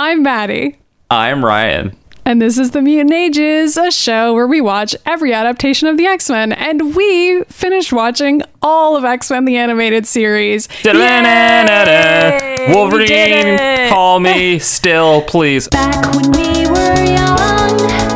I'm Maddy. I'm Ryan. And this is The Mutant Ages, a show where we watch every adaptation of the X Men. And we finished watching all of X Men, the animated series. Wolverine, call me still, please. Back when we were young,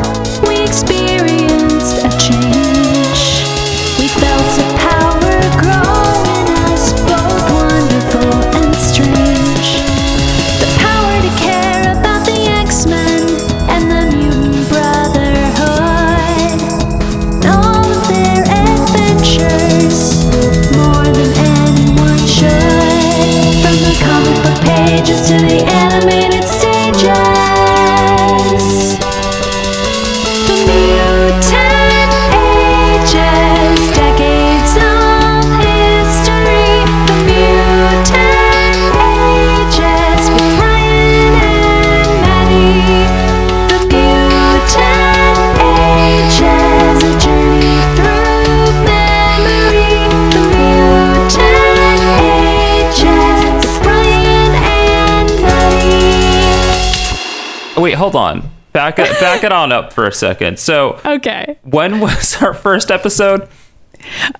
hold on. Back it, back it on up for a second. So, Okay. when was our first episode?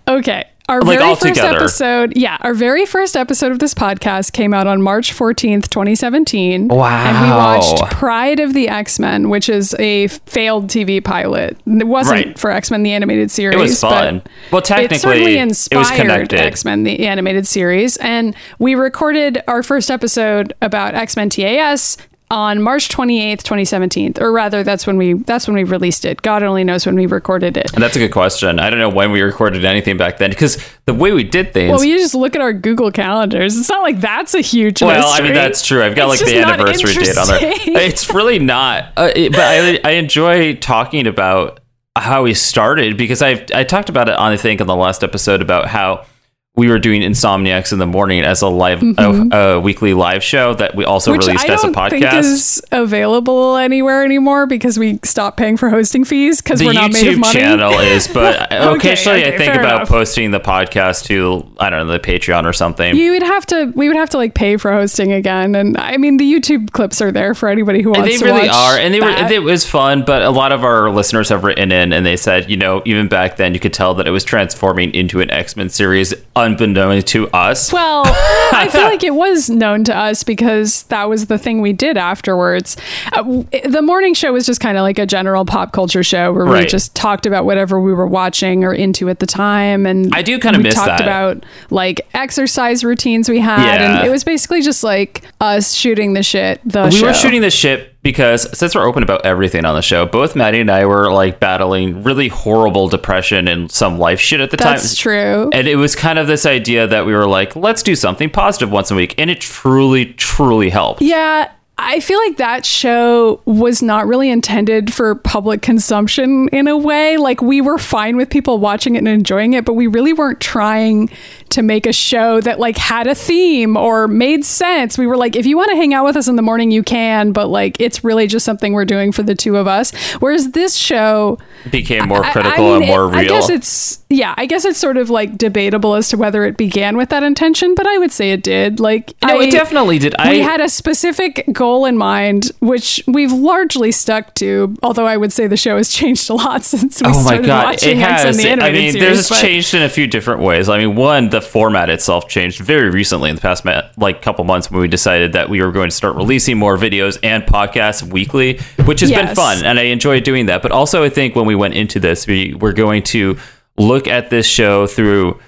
Okay. Our Like, very first together. episode, yeah, our very first episode of this podcast came out on March 14th, 2017. Wow. And we watched Pryde of the X Men, which is a failed TV pilot. It wasn't Right. for X Men, the animated series. It was fun. Well, It certainly technically, it was inspired connected. X Men, the animated series. And we recorded our first episode about X Men TAS on March 28th, 2017. Or rather, that's when we that's when we released it. God only knows when we recorded it. And that's a good question. I don't know when we recorded anything back then because the way we did things. Well, you just look at our Google calendars. It's not like that's a huge Well, I mean that's true. I've got It's like the anniversary date on there. It's really not. Uh, it- but I, I enjoy talking about how we started because I've I talked about it on I think in the last episode about how we were doing Insomniacs in the morning as a live a, a weekly live show that we also Mm-hmm. Which released as a don't think podcast. is available anywhere anymore because we stopped paying for hosting fees because we're not made of YouTube money. channel is, but occasionally okay, I think about enough. posting the podcast to I don't know the Patreon or something. You would have to. We would have to like pay for hosting again, and I mean the YouTube clips are there for anybody who wants they to really watch are and they were that. it was fun but a lot of our listeners have written in and they said you know even back then you could tell that it was transforming into an x-men series unbeknown to us Well, I feel like it was known to us because that was the thing we did afterwards. Uh, the morning show was just kind of like a general pop culture show where we just talked about whatever we were watching or into at the time. And I do kinda we miss talked that. about like exercise routines we had, Yeah. and it was basically just like us shooting the shit. The we show. were shooting the ship because since we're open about everything on the show both maddy and i were like battling really horrible depression and some life shit at the That's time That's true. and it was kind of this idea that we were like let's do something positive once a week and it truly truly helped Yeah, I feel like that show was not really intended for public consumption in a way. Like we were fine with people watching it and enjoying it, but we really weren't trying to make a show that like had a theme or made sense. We were like, if you want to hang out with us in the morning, you can, but like it's really just something we're doing for the two of us. Whereas this show became more I- I critical mean, and more it- real I guess it's yeah, I guess it's sort of like debatable as to whether it began with that intention, but I would say it did. Like no I, it definitely did i we had a specific goal in mind, which we've largely stuck to. Although I would say the show has changed a lot since we Oh my started god, watching it X has. and the I mean, series. there's but- changed in a few different ways. I mean, one, the format itself changed very recently in the past like couple months when we decided that we were going to start releasing more videos and podcasts weekly, which has been fun, and I enjoy doing that. But also, I think when we went into this, we were going to look at this show through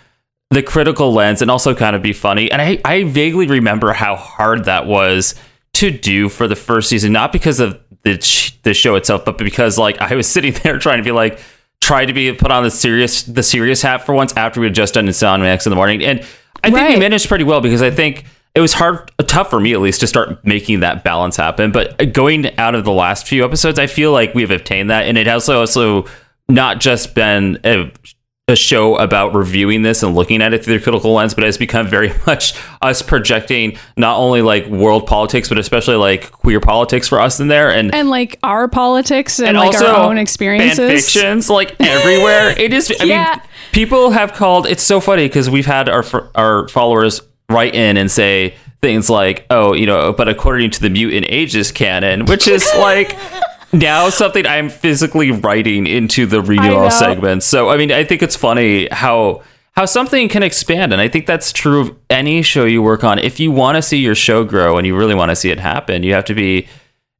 the critical lens and also kind of be funny. And I, I vaguely remember how hard that was to do for the first season, not because of the the show itself, but because like I was sitting there trying to be like try to be put on the serious the serious hat for once after we had just done Insomniacs X in the morning, and I think we managed pretty well because I think. It was hard, tough for me at least, to start making that balance happen. But going out of the last few episodes, I feel like we've obtained that, and it has also not just been a a show about reviewing this and looking at it through the critical lens, but it's become very much us projecting not only like world politics, but especially like queer politics for us in there, and and like our politics and, and like our own experiences. fan fictions like everywhere. it is. I Yeah. mean, people have called. It's so funny because we've had our our followers write in and say things like, oh, you know, but according to the mutant ages canon, which is like now something I'm physically writing into the renewal segment. So I mean, I think it's funny how how something can expand, and I think that's true of any show you work on. If you want to see your show grow and you really want to see it happen, you have to be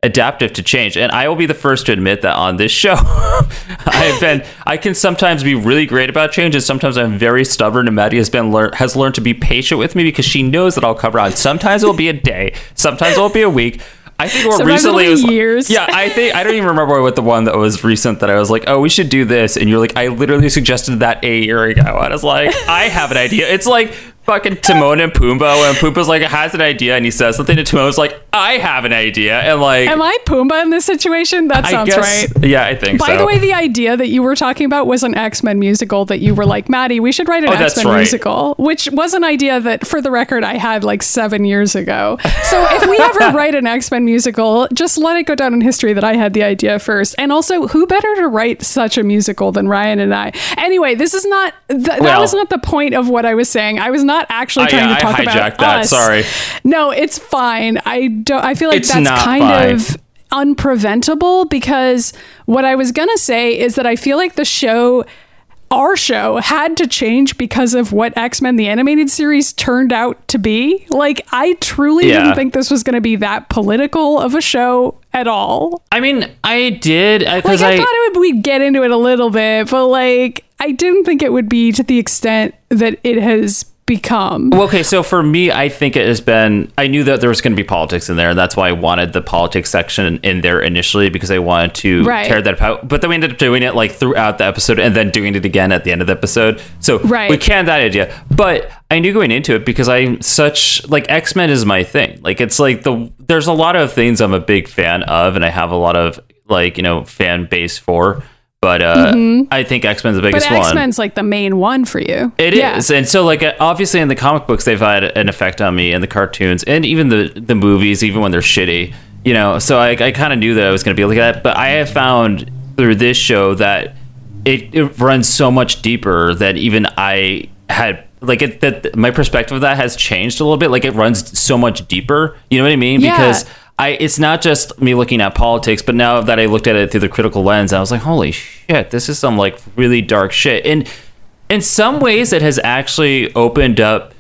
adaptive to change. And I will be the first to admit that on this show, I've been I can sometimes be really great about change, and sometimes I'm very stubborn. And Maddie has been learn has learned to be patient with me because she knows that I'll cover on. Sometimes it'll be a day, sometimes it'll be a week. I think more Sometimes recently it'll was years. Yeah, I think I don't even remember what the one that was recent that I was like, oh, we should do this, and you're like, I literally suggested that a year ago. And I was like, I have an idea. It's like fucking Timon and Pumbaa when Pumbaa's like has an idea and he says something to Timon's like, I have an idea, and like, Am I Pumbaa in this situation? That sounds guess, right. yeah, I think. By so. the way, the idea that you were talking about was an X Men musical that you were like, Maddy, we should write an Oh, X Men right. musical, which was an idea that, for the record, I had like seven years ago. So if we ever write an X Men musical, just let it go down in history that I had the idea first. And also, who better to write such a musical than Ryan and I? Anyway, this is not, th- that was not the point of what I was saying. I was not actually trying uh, I to talk about hijacked that, us. sorry. No, it's fine. I don't, I feel like It's that's not kind fine. of unpreventable because what I was to say is that I feel like the show our show had to change because of what X-Men the animated series turned out to be. Like I truly Yeah. didn't think this was going to be that political of a show at all. I mean, I did uh, Like I, I, thought it would we'd get into it a little bit, but like I didn't think it would be to the extent that it has become. Well, okay, so for me, I think it has been. I knew that there was going to be politics in there, and that's why I wanted the politics section in there initially because I wanted to Right. tear that out. But then we ended up doing it like throughout the episode, and then doing it again at the end of the episode. So Right. we canned that idea. But I knew going into it because I'm such like X Men is my thing. Like it's like the there's a lot of things I'm a big fan of, and I have a lot of like you know fan base for. But uh, I think X Men's the Mm-hmm. But biggest one. X Men's like the main one for you. It is, Yeah. and so like uh, obviously in the comic books they've had an effect on me, and the cartoons, and even the the movies, even when they're shitty, you know. So I, I kind of knew that I was going to be like that, but I have found through this show that it, it runs so much deeper that even I had like it that my perspective of that has changed a little bit. Like it runs so much deeper. You know what I mean? Yeah. Because I it's not just me looking at politics, but now that I looked at it through the critical lens, I was like, holy shit, this is some like really dark shit. And in some ways, it has actually opened up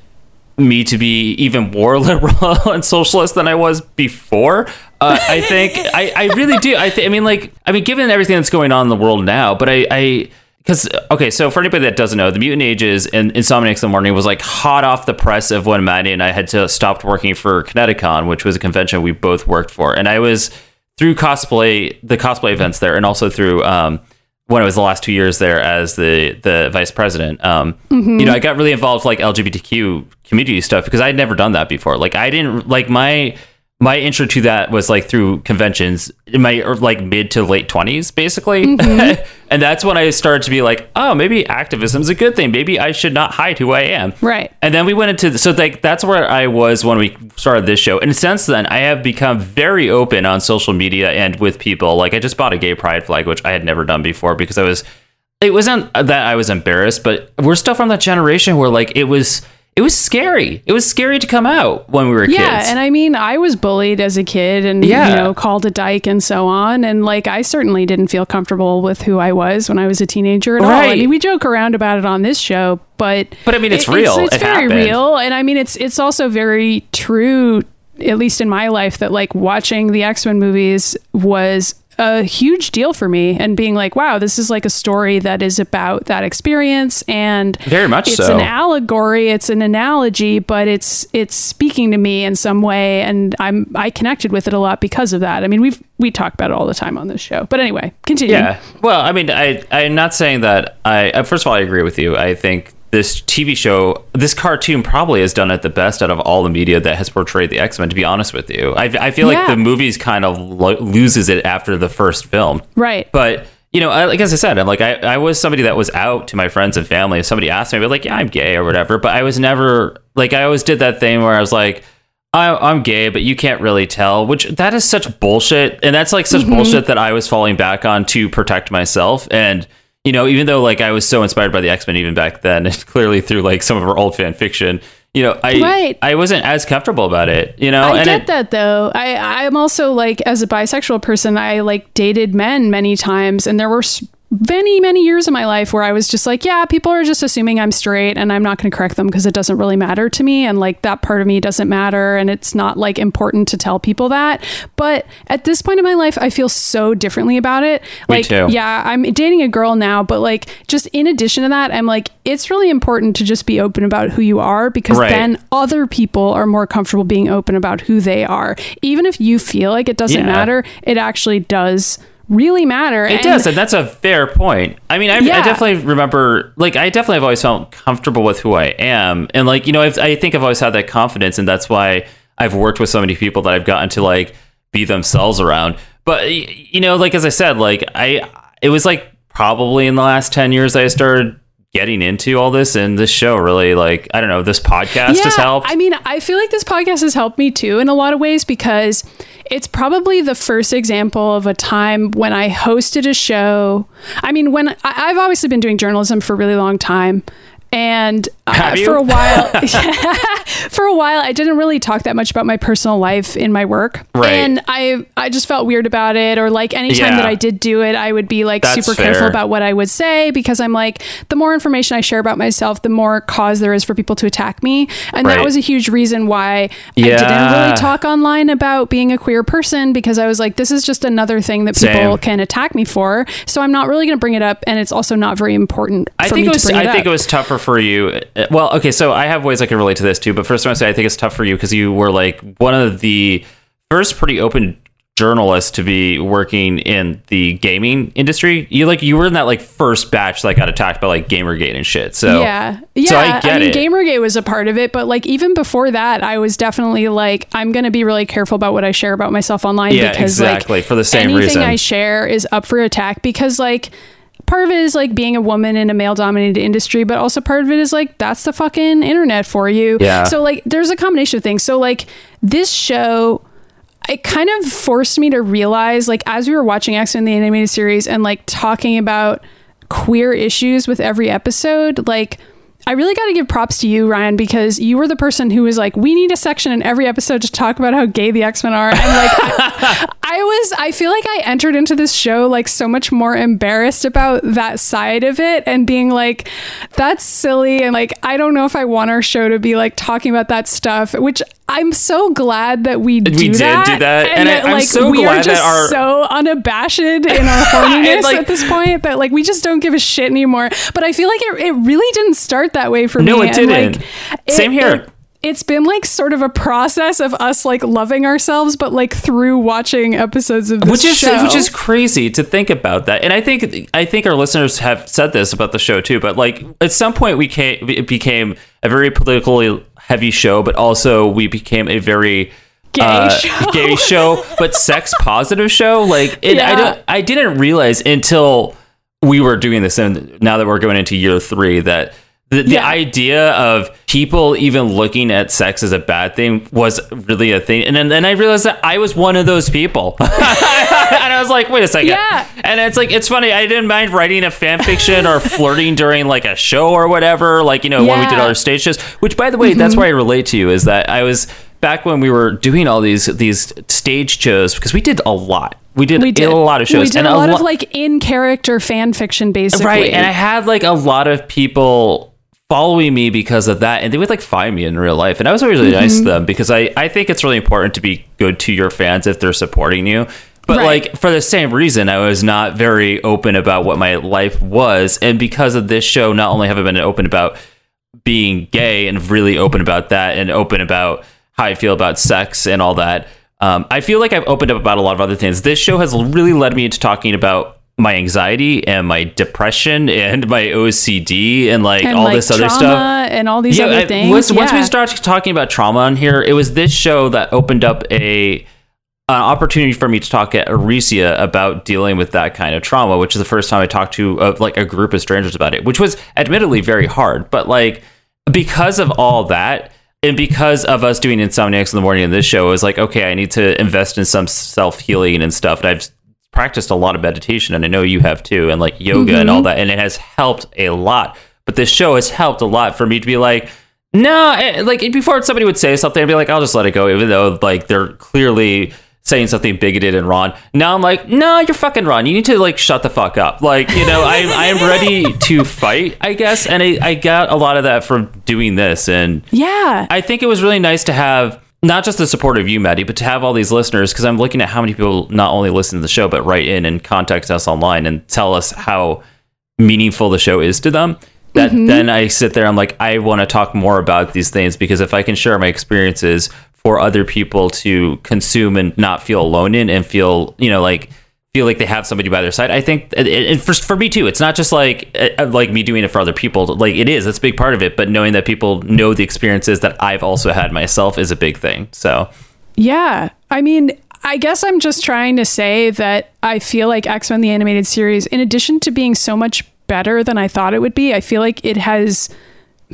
me to be even more liberal and socialist than I was before. Uh, I think I, I really do. I, th- I mean, like, I mean, given everything that's going on in the world now, but I, I, because okay, so for anybody that doesn't know, the Mutant Ages and Insomniacs in the Morning was like hot off the press of when Maddy and I had to stopped working for Kineticon, which was a convention we both worked for, and I was through cosplay, the cosplay events there, and also through um, when it was the last two years there as the the vice president. Um, You know, I got really involved with, like LGBTQ community stuff because I'd never done that before. Like I didn't like my my intro to that was like through conventions in my er, like mid to late twenties, basically, mm-hmm. and that's when I started to be like, oh, maybe activism is a good thing. Maybe I should not hide who I am. Right. And then we went into so like that's where I was when we started this show. And since then, I have become very open on social media and with people. Like I just bought a gay pride flag, which I had never done before because I was. It wasn't that I was embarrassed, but we're still from that generation where like it was. It was scary. It was scary to come out when we were Yeah, kids. Yeah, and I mean, I was bullied as a kid, and Yeah. you know, called a dyke and so on, and like, I certainly didn't feel comfortable with who I was when I was a teenager at all. I mean, we joke around about it on this show, but But, I mean, it's it- real. It's, It very happened. real, and I mean, it's it's also very true, at least in my life, that like watching the X Men movies was a huge deal for me and being like wow this is like a story that is about that experience and Very much it's so. an allegory it's an analogy but it's it's speaking to me in some way and i'm i connected with it a lot because of that i mean we've we talk about it all the time on this show but anyway continue Yeah. Well, I mean, I I'm not saying that I uh, first of all I agree with you. I think this TV show, this cartoon probably has done it the best out of all the media that has portrayed the X Men. To be honest with you, I, I feel like the movies kind of lo- loses it after the first film. right But you know, I, like as I said, I'm like I, I was somebody that was out to my friends and family. If somebody asked me, I'd be like, "Yeah, I'm gay" or whatever. But I was never like I always did that thing where I was like, I, "I'm gay," but you can't really tell. Which that is such bullshit, and that's like such mm-hmm. bullshit that I was falling back on to protect myself. And you know, even though like I was so inspired by the X Men even back then, and clearly through like some of our old fan fiction, you know, I Right. I wasn't as comfortable about it. You know, I and get it, that though. I I'm also like as a bisexual person, I like dated men many times, and there were many many years of my life where I was just like, yeah, people are just assuming I'm straight, and I'm not going to correct them because it doesn't really matter to me, and like that part of me doesn't matter, and it's not like important to tell people that. But at this point in my life, I feel so differently about it. Me Like, too. yeah, I'm dating a girl now, but like just in addition to that, I'm like, it's really important to just be open about who you are because Right. then other people are more comfortable being open about who they are. Even if you feel like it doesn't Yeah. matter, it actually does really matter. It does, and that's a fair point. I mean, I, I definitely remember, like, I definitely have always felt comfortable with who I am, and like, you know, I've, I think I've always had that confidence, and that's why I've worked with so many people that I've gotten to like be themselves around. But you know, like as I said, like I, it was like probably in the last ten years I started getting into all this, and this show really, like, I don't know, this podcast has helped. I mean, I feel like this podcast has helped me too in a lot of ways because it's probably the first example of a time when I hosted a show. I mean, when I, I've obviously been doing journalism for a really long time. And uh, for a while, for a while, I didn't really talk that much about my personal life in my work, Right. and I I just felt weird about it. Or like anytime Yeah. that I did do it, I would be like That's super careful about what I would say because I'm like, the more information I share about myself, the more cause there is for people to attack me. And that was a huge reason why I didn't really talk online about being a queer person because I was like, this is just another thing that people Same. can attack me for. So I'm not really going to bring it up. And it's also not very important I for think me it was. I it think it was tougher for you. Well, okay, so I have ways I can relate to this too. But first, I want to say I think it's tough for you because you were like one of the first pretty open journalists to be working in the gaming industry. You like you were in that like first batch that got attacked by like GamerGate and shit. So yeah, yeah. so I get mean, it. Gamergate was a part of it, but like even before that, I was definitely like, I'm going to be really careful about what I share about myself online Yeah, because exactly, like for the same anything reason. I share is up for attack because like. Part of it is like being a woman in a male dominated industry, but also part of it is like that's the fucking internet for you. Yeah. So like there's a combination of things. So like this show it kind of forced me to realize like as we were watching X Men the animated series and like talking about queer issues with every episode like I really got to give props to you, Ryan, because you were the person who was like, "We need a section in every episode to talk about how gay the X Men are." And like, I, I was, I feel like I entered into this show like so much more embarrassed about that side of it, and being like, "That's silly," and like, I don't know if I want our show to be like talking about that stuff, which I'm so glad that we, do did that. do that, and I- that, I'm like so we glad are just our- so unabashed in our horniness like- at this point that like we just don't give a shit anymore. But I feel like it, it really didn't start that way for No, me. it and, didn't. like, it- Same here. it- it's been like sort of a process of us like loving ourselves, but like through watching episodes of this which is show. which is crazy to think about that and i think i think our listeners have said this about the show too but like at some point we came it became a very politically heavy show but also we became a very Gay uh, show. gay show but sex positive show like it, i don't i didn't realize until we were doing this and now that we're going into year three that the, the Yeah. idea of people even looking at sex as a bad thing was really a thing. And then, then I realized that I was one of those people. and I was like, wait a second. Yeah. And it's like, it's funny. I didn't mind writing a fan fiction or flirting during like a show or whatever. Like, you know, when we did Mm-hmm. our stage shows, which by the way, that's why I relate to you is that I was back when we were doing all these, these stage shows because we did a lot. We did, we did a lot of shows. We did and a lot lo- of like in character fan fiction, basically. Right. And I had like a lot of people following me because of that. And they would like find me in real life. And I was always really nice Mm-hmm. to them because I, I think it's really important to be good to your fans if they're supporting you. But Right. like for the same reason, I was not very open about what my life was. And because of this show, not only have I been open about being gay and really open about that and open about how I feel about sex and all that. Um, I feel like I've opened up about a lot of other things. This show has really led me into talking about my anxiety and my depression and my OCD and like and all like this other stuff. and all these other I- things. Once, once we Yeah. started talking about trauma on here, it was this show that opened up a an opportunity for me to talk at Arisia about dealing with that kind of trauma, which is the first time I talked to uh, like a group of strangers about it, which was admittedly very hard, but like because of all that and because of us doing Insomniacs in the morning in this show, it was like, okay, I need to invest in some self healing and stuff. And I've practiced a lot of meditation, and I know you have too, and like yoga and all that, and it has helped a lot. But this show has helped a lot for me to be like, No, eh, like before somebody would say something, I'd be like, I'll just let it go, even though like they're clearly saying something bigoted and wrong. Now I'm like, no, you're fucking wrong. You need to like shut the fuck up. Like, you know, I'm I'm ready to fight, I guess, and I, I got a lot of that from doing this, and Yeah. I think it was really nice to have not just the support of you, Maddy, but to have all these listeners because I'm looking at how many people not only listen to the show but write in and contact us online and tell us how meaningful the show is to them. That mm-hmm. then I sit there, I'm like, I want to talk more about these things because if I can share my experiences for other people to consume and not feel alone in and feel, you know, like feel like they have somebody by their side. I think, and- for, for me too, it's not just like uh, like me doing it for other people. Like it is, it's a big part of it. But knowing that people know the experiences that I've also had myself is a big thing. So Yeah. I mean, I guess I'm just trying to say that I feel like X Men the animated series, in addition to being so much better than I thought it would be, I feel like it has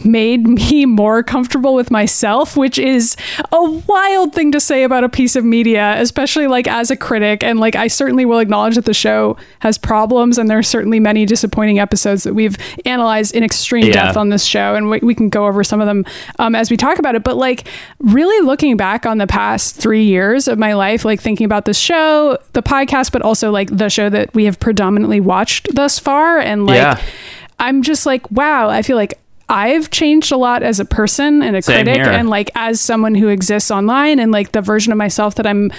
made me more comfortable with myself, which is a wild thing to say about a piece of media, especially like as a critic. And like, I certainly will acknowledge that the show has problems, and there are certainly many disappointing episodes that we've analyzed in extreme Yeah. depth on this show, and we, we can go over some of them um, as we talk about it. But like, really looking back on the past three years of my life, like thinking about this show, the podcast, but also like the show that we have predominantly watched thus far, and like, Yeah. I'm just like, wow, I feel like. I've changed a lot as a person and a Same critic here. and like as someone who exists online and like the version of myself that I'm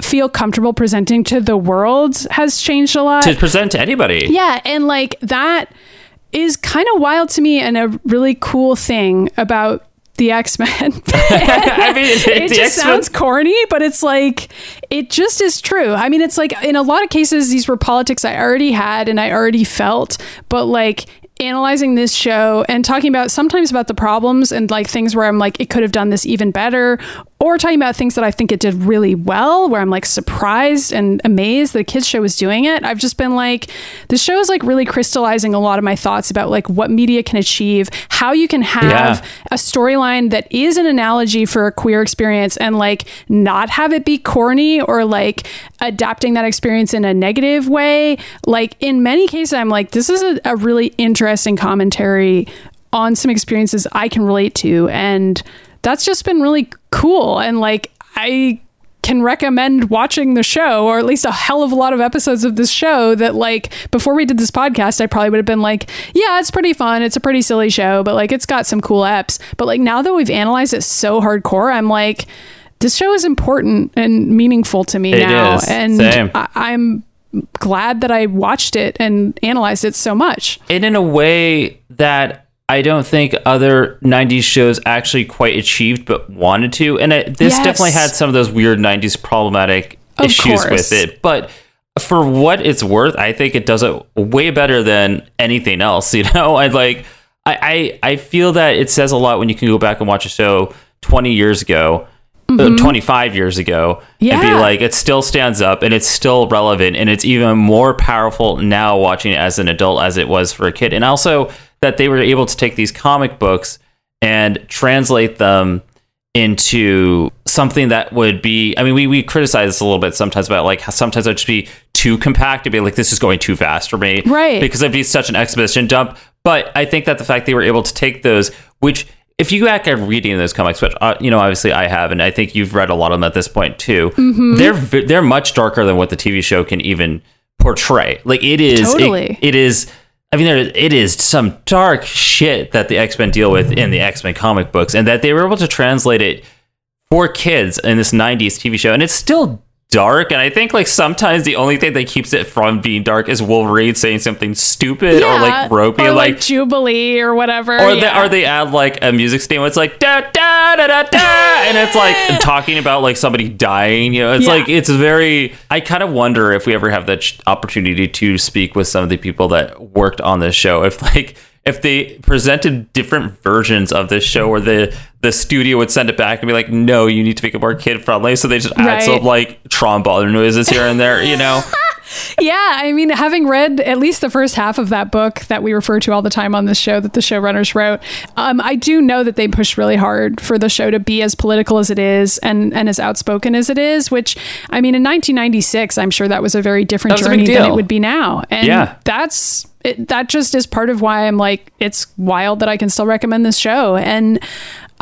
feel comfortable presenting to the world has changed a lot. to present to anybody, Yeah, and like that is kind of wild to me and a really cool thing about the X Men. I mean, it the just X-Men- sounds corny, but it's like it just is true. I mean, it's like in a lot of cases these were politics I already had and I already felt, but like analyzing this show and talking about sometimes about the problems and like things where I'm like it could have done this even better or talking about things that I think it did really well where I'm like surprised and amazed that a kids show was doing it. I've just been like this show is like really crystallizing a lot of my thoughts about like what media can achieve, how you can have Yeah. a storyline that is an analogy for a queer experience and like not have it be corny or like adapting that experience in a negative way. Like in many cases, I'm like, this is a, a really interesting commentary on some experiences I can relate to. And that's just been really cool. And like, I can recommend watching the show or at least a hell of a lot of episodes of this show that like before we did this podcast I probably would have been like yeah it's pretty fun it's a pretty silly show but like it's got some cool eps but like now that we've analyzed it so hardcore I'm like this show is important and meaningful to me It now is. and Same. I- I'm glad that I watched it and analyzed it so much and in a way that I don't think other '90s shows actually quite achieved, but wanted to. And it, this Yes. definitely had some of those weird '90s problematic Of issues course. with it, but. For what it's worth, I think it does it way better than anything else. You know, I like, I, I, I feel that it says a lot when you can go back and watch a show 20 years ago, uh, 25 years ago, and be Mm-hmm. Like, it still stands up and it's still relevant and it's even more powerful now watching it as an adult as it was for a kid. And also that they were able to take these comic books and translate them into something that would be I mean we, we criticize this a little bit sometimes about like how sometimes it'd just be too compact to be like this is going too fast for me Right. because it'd be such an exposition dump but I think that the fact they were able to take those which if you back at reading those comics which uh, you know obviously I have and I think you've read a lot of them at this point too Mm-hmm. they're they're much darker than what the TV show can even portray like it is it- Totally. it is I mean, there it is some dark shit that the X Men deal with in the X Men comic books, and that they were able to translate it for kids in this '90s TV show, and it's still dark. And I think like sometimes the only thing that keeps it from being dark is Wolverine saying something stupid or like ropey, or like. like Jubilee or whatever or, they, yeah. or they add like a music sting where it's like da da da da da, and it's like talking about like somebody dying. You know, it's Yeah. like it's very. I kind of wonder if we ever have that ch- opportunity to speak with some of the people that worked on this show. If like if they presented different versions of this show, where the the studio would send it back and be like, no, you need to make it more kid friendly. So they just add Right. some like trombone noises here and there. You know. yeah, I mean, having read at least the first half of that book that we refer to all the time on this show that the showrunners wrote, um, I do know that they pushed really hard for the show to be as political as it is and, and as outspoken as it is, which, I mean, in 1996, I'm sure that was a very different That was a big journey than it would be now. And Yeah. that's. It, that just is part of why I'm like it's wild that I can still recommend this show and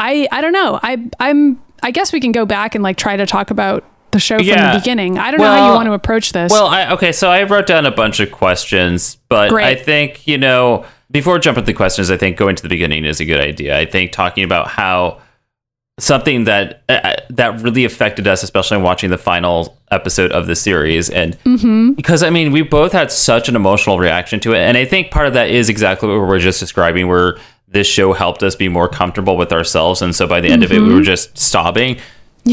I I don't know I I'm I guess we can go back and like try to talk about the show from Yeah. the beginning I don't know how you want to approach this Well, I, okay, so I wrote down a bunch of questions, but Great. I think, you know, before jumping to the questions, I think going to the beginning is a good idea. I think talking about how something that uh, that really affected us, especially in watching the final episode of the series, and Mm-hmm. because I mean, we both had such an emotional reaction to it, and I think part of that is exactly what we were just describing, where this show helped us be more comfortable with ourselves, and so by the end of it, Mm-hmm. we were just sobbing.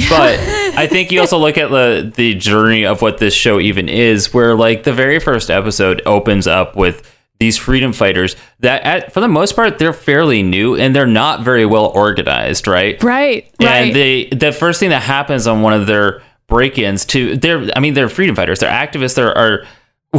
But I think you also look at the the journey of what this show even is, where like the very first episode opens up with these freedom fighters that, at, for the most part, they're fairly new and they're not very well organized, right? right right And they the first thing that happens on one of their break-ins to they're I mean they're freedom fighters, they're activists, they are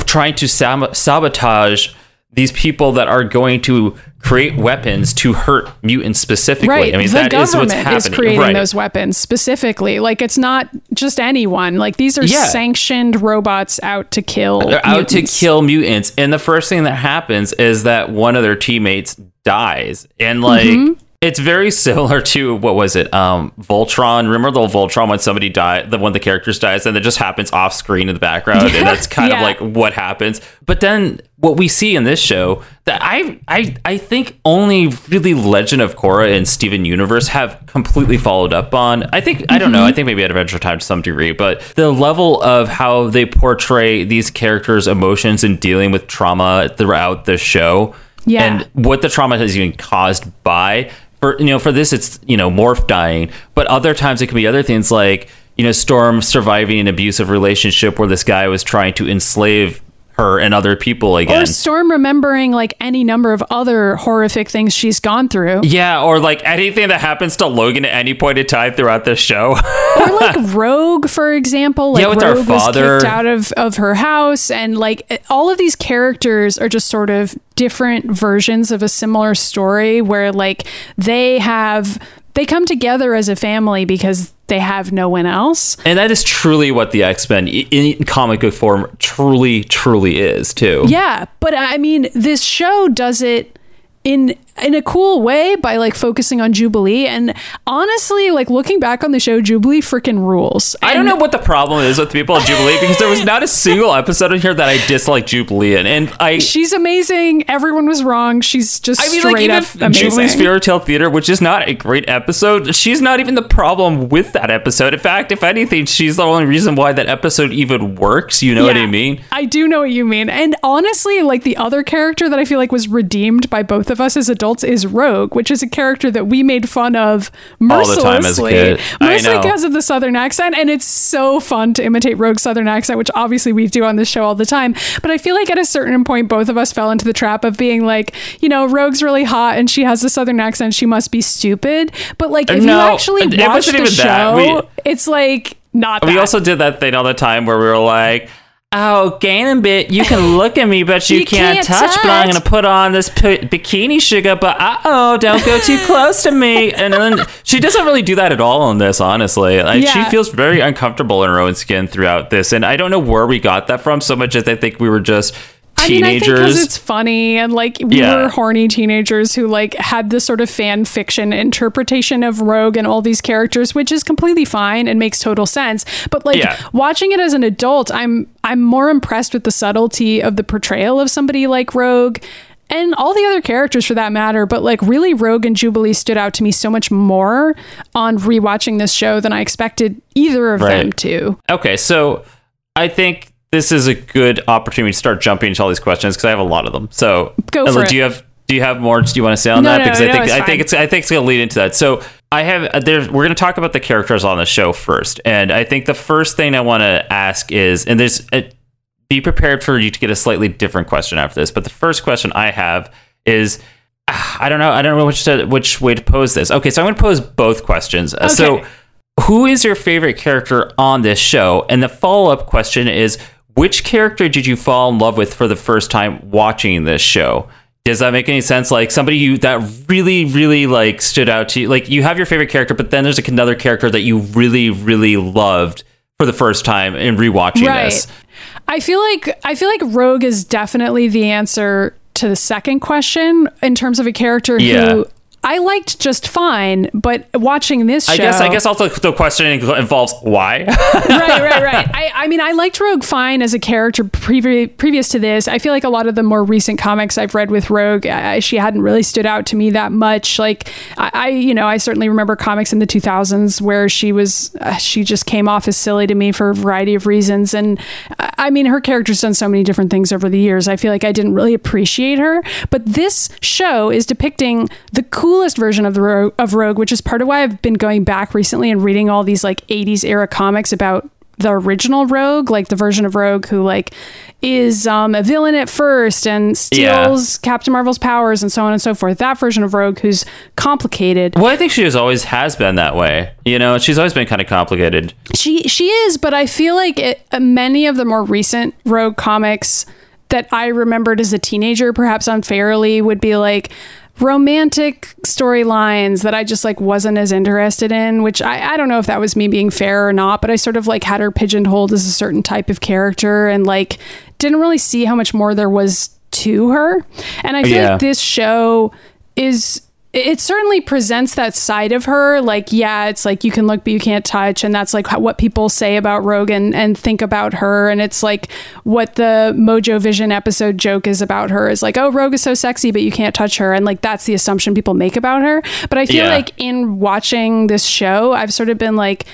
trying to sab- sabotage these people that are going to create weapons to hurt mutants specifically. Right. I mean the that is government what's happening. Is creating right. those weapons specifically. Like it's not just anyone. Like these are Yeah. sanctioned robots out to kill. They're out to mutants. kill mutants, and the first thing that happens is that one of their teammates dies, and like Mm-hmm. It's very similar to what was it, um, Voltron? Remember the Voltron when somebody died, the one the characters dies, and it just happens off screen in the background, and that's kind Yeah. of like what happens. But then what we see in this show that I I I think only really Legend of Korra and Steven Universe have completely followed up on. I think I don't know. Mm-hmm. I think maybe at Adventure Time to some degree, but the level of how they portray these characters' emotions and dealing with trauma throughout the show, Yeah. and what the trauma has even caused by. For you know, for this it's you know Morph dying, but other times it can be other things like you know Storm surviving an abusive relationship where this guy was trying to enslave her and other people again. Or Storm remembering like any number of other horrific things she's gone through. Yeah, or like anything that happens to Logan at any point in time throughout this show. or like Rogue, for example. Like Yeah, with Rogue father. was kicked out of, of her house, and like all of these characters are just sort of different versions of a similar story where like they have they come together as a family because they have no one else. and that is truly what the X Men in comic book form truly, truly is, too. Yeah, but I mean, this show does it in in a cool way by like focusing on Jubilee. And honestly, like looking back on the show, Jubilee freaking rules. I don't know what the problem is with people at Jubilee because there was not a single episode in here that I dislike Jubilee in. And I. She's amazing. Everyone was wrong. She's just I mean, straight like even up amazing. Jubilee's Fairy Tale Theater, which is not a great episode, she's not even the problem with that episode. In fact, if anything, she's the only reason why that episode even works. You know what I mean? I do know what you mean. And honestly, like the other character that I feel like was redeemed by both of us as adults is Rogue, which is a character that we made fun of All the mercilessly. time as a kid. Mostly because of the southern accent. And it's so fun to imitate Rogue's southern accent, which obviously we do on this show all the time. But I feel like at a certain point, both of us fell into the trap of being like, you know, Rogue's really hot and she has a southern accent. She must be stupid. But like, if you actually watch the show. We- it's like not We that. also did that thing all the time where we were like, "Oh, Gambit, you can look at me, but you, You can't, can't touch, But I'm gonna put on this p- bikini sugar. But uh oh, don't go too close to me." And then she doesn't really do that at all on this. Honestly, like, she feels very uncomfortable in her own skin throughout this, and I don't know where we got that from. So much as I think we were just I mean, I think because teenagers. it's funny and like we Yeah. were horny teenagers who like had this sort of fan fiction interpretation of Rogue and all these characters, which is completely fine and makes total sense. But like Yeah. watching it as an adult, I'm I'm more impressed with the subtlety of the portrayal of somebody like Rogue. And all the other characters for that matter, but like really Rogue and Jubilee stood out to me so much more on rewatching this show than I expected either of them to. Okay, so I think this is a good opportunity to start jumping into all these questions because I have a lot of them. So, Go Ella, do you have do you have more? Do you want to say on No, that? no, because no, I think it's I think it's I think it's going to lead into that. So I have uh, there's we're going to talk about the characters on the show first, and I think the first thing I want to ask is, and there's a, be prepared for you to get a slightly different question after this. But the first question I have is. ah, I don't know. I don't know which to, which way to pose this. Okay, so I'm going to pose both questions. Uh, So, who is your favorite character on this show? And the follow up question is which character did you fall in love with for the first time watching this show? Does that make any sense? Like somebody you that really, really like stood out to you. Like you have your favorite character, but then there's like another character that you really, really loved for the first time in rewatching Right. this. I feel like I feel like Rogue is definitely the answer to the second question in terms of a character Yeah. who I liked just fine, but watching this show I guess I guess also the question involves why. right, right, right. I, I mean, I liked Rogue fine as a character previ- previous to this. I feel like a lot of the more recent comics I've read with Rogue, I, she hadn't really stood out to me that much. Like, I, I you know, I certainly remember comics in the 2000s where she was, uh, she just came off as silly to me for a variety of reasons. And I I mean, her character's done so many different things over the years. I feel like I didn't really appreciate her. But this show is depicting the coolest version of the Rogue, of Rogue, which is part of why I've been going back recently and reading all these like 80s era comics about the original Rogue, like the version of Rogue who like is um, a villain at first and steals Captain Marvel's powers and so on and so forth. That version of Rogue who's complicated. well, I think she has always has been that way. You know, she's always been kind of complicated. She she is, but I feel like it, uh, many of the more recent Rogue comics that I remembered as a teenager, perhaps unfairly, would be like romantic storylines that I just like wasn't as interested in, which I, I don't know if that was me being fair or not, but I sort of like had her pigeonholed as a certain type of character and like didn't really see how much more there was to her. And I feel Yeah. like this show is it certainly presents that side of her like yeah it's like you can look but you can't touch and that's like what people say about rogan and think about her and it's like what the Mojovision episode joke is about her is like oh rogue is so sexy but you can't touch her and like that's the assumption people make about her but i feel Yeah. like in watching this show i've sort of been like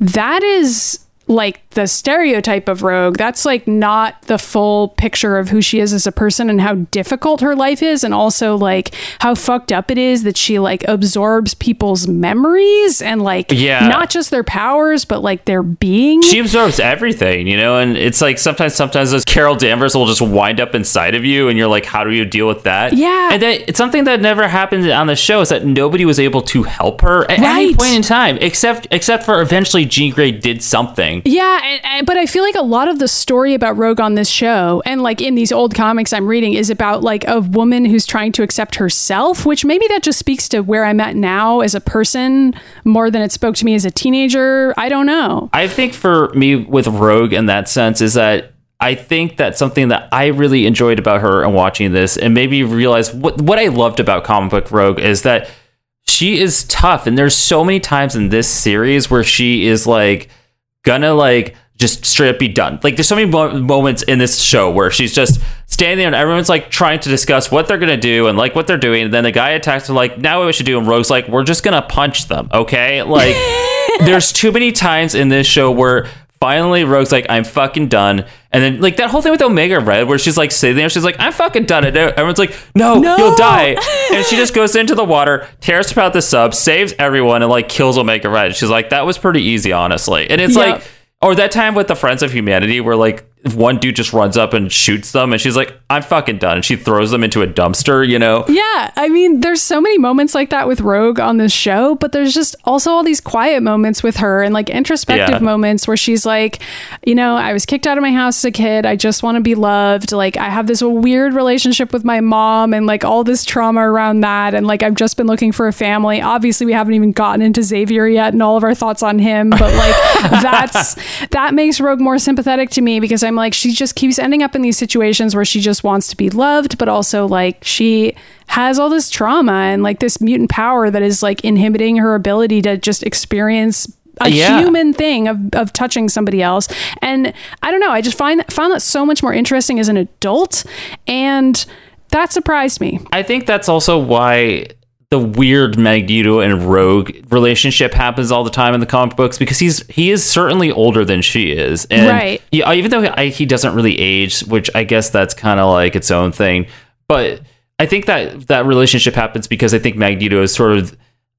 that is like the stereotype of Rogue. That's like not the full picture of who she is as a person and how difficult her life is, and also like how fucked up it is that she like absorbs people's memories and like Yeah. not just their powers, but like their being. She absorbs everything, you know, and it's like sometimes sometimes those Carol Danvers will just wind up inside of you and you're like, how do you deal with that? Yeah. And then it's something that never happened on the show is that nobody was able to help her at any point in time, except except for eventually Jean Grey did something. Yeah, and, and, but I feel like a lot of the story about Rogue on this show and like in these old comics I'm reading is about like a woman who's trying to accept herself, which maybe that just speaks to where I'm at now as a person more than it spoke to me as a teenager. I don't know. I think for me with Rogue in that sense is that I think that something that I really enjoyed about her and watching this and maybe realize what what I loved about comic book Rogue is that she is tough and there's so many times in this series where she is like gonna like just straight up be done. Like there's so many mo- moments in this show where she's just standing there and everyone's like trying to discuss what they're gonna do and like what they're doing. And then the guy attacks her like, now what we should do? And Rogue's like, we're just gonna punch them, okay? Like there's too many times in this show where finally Rogue's like, I'm fucking done. And then like that whole thing with Omega Red where she's like sitting there, she's like, I'm fucking done. And everyone's like, no, No. you'll die. and she just goes into the water, tears apart the sub, saves everyone, and like kills Omega Red. She's like, that was pretty easy, honestly. And it's Yep. like, or that time with the Friends of Humanity where like one dude just runs up and shoots them, and she's like, I'm fucking done. And she throws them into a dumpster, you know? Yeah, I mean, there's so many moments like that with Rogue on this show, but there's just also all these quiet moments with her and like introspective Yeah. moments where she's like, you know, I was kicked out of my house as a kid. I just want to be loved. Like, I have this weird relationship with my mom and like all this trauma around that. And like, I've just been looking for a family. Obviously, we haven't even gotten into Xavier yet and all of our thoughts on him, but like, that's that makes Rogue more sympathetic to me because I'm like, she just keeps ending up in these situations where she just wants to be loved, but also like she has all this trauma and like this mutant power that is like inhibiting her ability to just experience a Yeah. human thing of, of touching somebody else. And I don't know, I just find found that so much more interesting as an adult and that surprised me. I think that's also why the weird Magneto and Rogue relationship happens all the time in the comic books because he's he is certainly older than she is, and Right. Yeah, uh, even though I, he doesn't really age, which I guess that's kind of like its own thing. But I think that that relationship happens because I think Magneto is sort of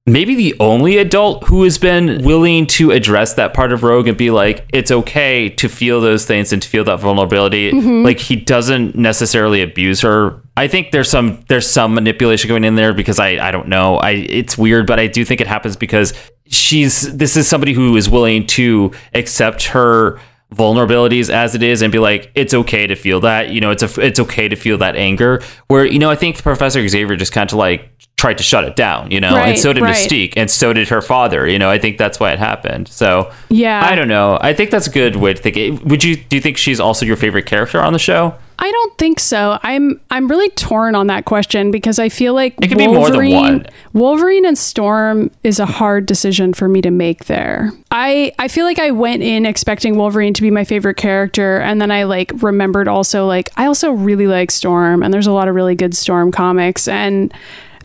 maybe the only adult who has been willing to address that part of Rogue and be like, it's okay to feel those things and to feel that vulnerability. Mm-hmm. Like he doesn't necessarily abuse her. I think there's some there's some manipulation going in there because I I don't know. I it's weird, but I do think it happens because she's this is somebody who is willing to accept her vulnerabilities as it is and be like it's okay to feel that you know it's a it's okay to feel that anger. Where you know i think professor xavier just kind of like tried to shut it down you know and so did right. mystique and so did her father you know i think that's why it happened. So Yeah. i don't know. I think that's a good way to think. It would you do you think she's also your favorite character on the show I don't think so. I'm I'm really torn on that question because I feel like It could be more than Wolverine, one. Wolverine and Storm is a hard decision for me to make there. I I feel like I went in expecting Wolverine to be my favorite character and then I like remembered also like I also really like Storm and there's a lot of really good Storm comics and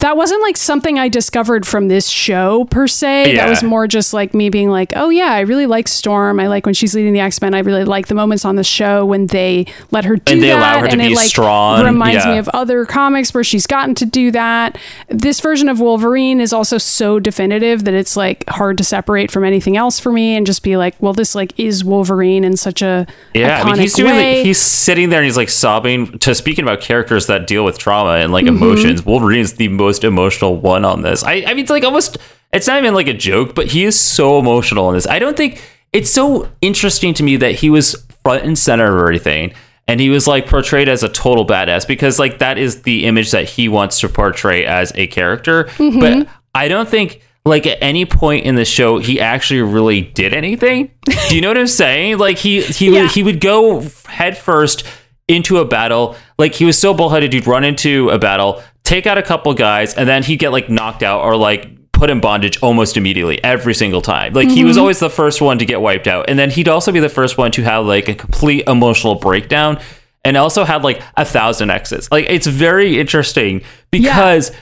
that wasn't like something I discovered from this show per se. Yeah. That was more just like me being like, oh yeah, I really like Storm. I like when she's leading the X Men. I really like the moments on the show when they let her do that, And they that, allow her to and be it like strong. reminds Yeah. me of other comics where she's gotten to do that. This version of Wolverine is also so definitive that it's like hard to separate from anything else for me and just be like, well, this like is Wolverine in such a Yeah, I mean, he's doing. way. Like, he's sitting there and he's like sobbing. To speaking about characters that deal with trauma and like Mm-hmm. emotions, Wolverine is the most emotional one on this. I, I mean, it's like almost. It's not even like a joke, but he is so emotional in this. I don't think it's so interesting to me that he was front and center of everything. And he was like portrayed as a total badass because like that is the image that he wants to portray as a character. Mm-hmm. But I don't think like at any point in the show he actually really did anything. Do you know what I'm saying? Like he he Yeah. would, he would go head first into a battle. Like he was so bullheaded, he'd run into a battle, take out a couple guys, and then he'd get like knocked out or like put in bondage almost immediately every single time. Like he was mm-hmm. always the first one to get wiped out, and then he'd also be the first one to have like a complete emotional breakdown. And also had like a thousand exes. Like it's very interesting because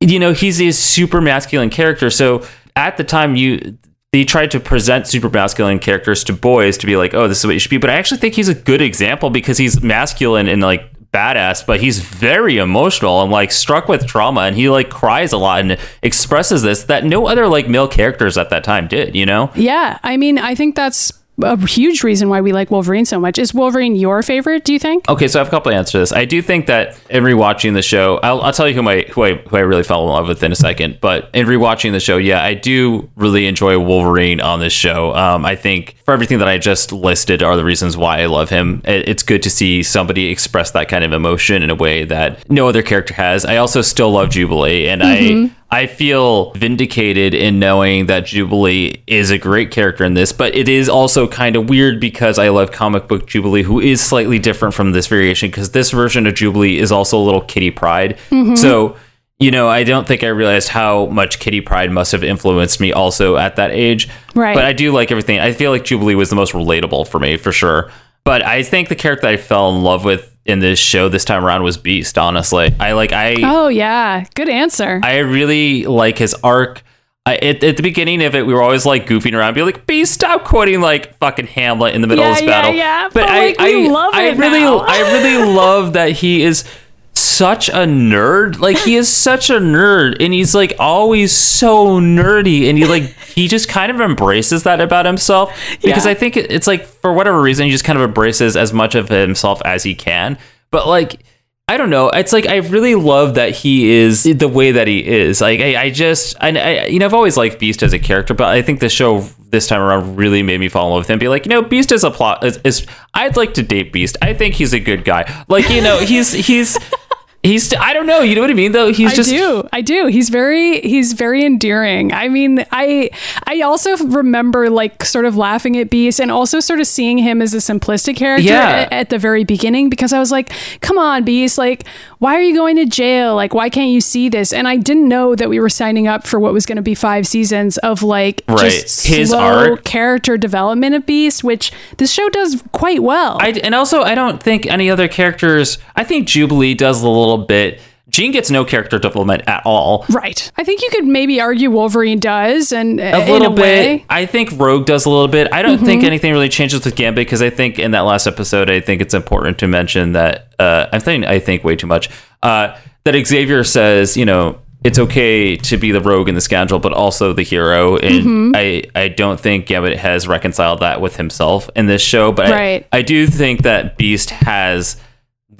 you know he's a super masculine character. So at the time you they tried to present super masculine characters to boys to be like, oh, this is what you should be. But I actually think he's a good example because he's masculine and like badass, but he's very emotional and like struck with trauma and he like cries a lot and expresses this that no other like male characters at that time did, you know? yeah, I mean, I think that's a huge reason why we like Wolverine so much. Is Wolverine your favorite? Do you think? Okay, so I have a couple of answers to this. I do think that in rewatching the show, I'll, I'll tell you who my who I, who I really fell in love with in a second. But in rewatching the show, yeah, I do really enjoy Wolverine on this show. Um, I think for everything that I just listed are the reasons why I love him. It, it's good to see somebody express that kind of emotion in a way that no other character has. I also still love Jubilee, and I. I feel vindicated in knowing that Jubilee is a great character in this, but it is also kind of weird because I love comic book Jubilee, who is slightly different from this variation because this version of Jubilee is also a little Kitty Pryde. Mm-hmm. So, you know, I don't think I realized how much Kitty Pryde must have influenced me also at that age. Right. But I do like everything. I feel like Jubilee was the most relatable for me for sure. But I think the character I fell in love with in this show this time around was Beast, honestly. I like I Oh yeah, good answer. I really like his arc. I, at, at the beginning of it, we were always like goofing around, be like, "Beast, stop quoting like fucking Hamlet in the middle of this yeah, battle." yeah, but, but, I, like, we I, love I it really. I really love that he is such a nerd. Like he is such a nerd, and he's like always so nerdy, and he like he just kind of embraces that about himself because Yeah. I think it's like for whatever reason he just kind of embraces as much of himself as he can, but like. I don't know. It's like I really love that he is the way that he is. Like I, I just, I, I, you know, I've always liked Beast as a character, but I think the show this time around really made me fall in love with him. Be like, you know, Beast is a plot. Is, is I'd like to date Beast. I think he's a good guy. Like you know, he's he's he's. I don't know. You know what I mean? Though he's I just do. I do. He's very he's very endearing. I mean, I I also remember like sort of laughing at Beast and also sort of seeing him as a simplistic character Yeah. at, at the very beginning because I was like, "Come on, Beast, like why are you going to jail? Like why can't you see this?" And I didn't know that we were signing up for what was going to be 5 seasons of like Right. just His slow arc. character development of Beast, which this show does quite well. I, and also, I don't think any other characters. I think Jubilee does a little bit. Jean gets no character development at all. right. I think you could maybe argue Wolverine does and a little bit. I think Rogue does a little bit. I don't think anything really changes with Gambit because I think in that last episode, I think it's important to mention that uh, I'm saying I think way too much. Uh, that Xavier says, you know, it's okay to be the rogue and the scoundrel, but also the hero. And I, I don't think Gambit has reconciled that with himself in this show. But Right. I, I do think that Beast has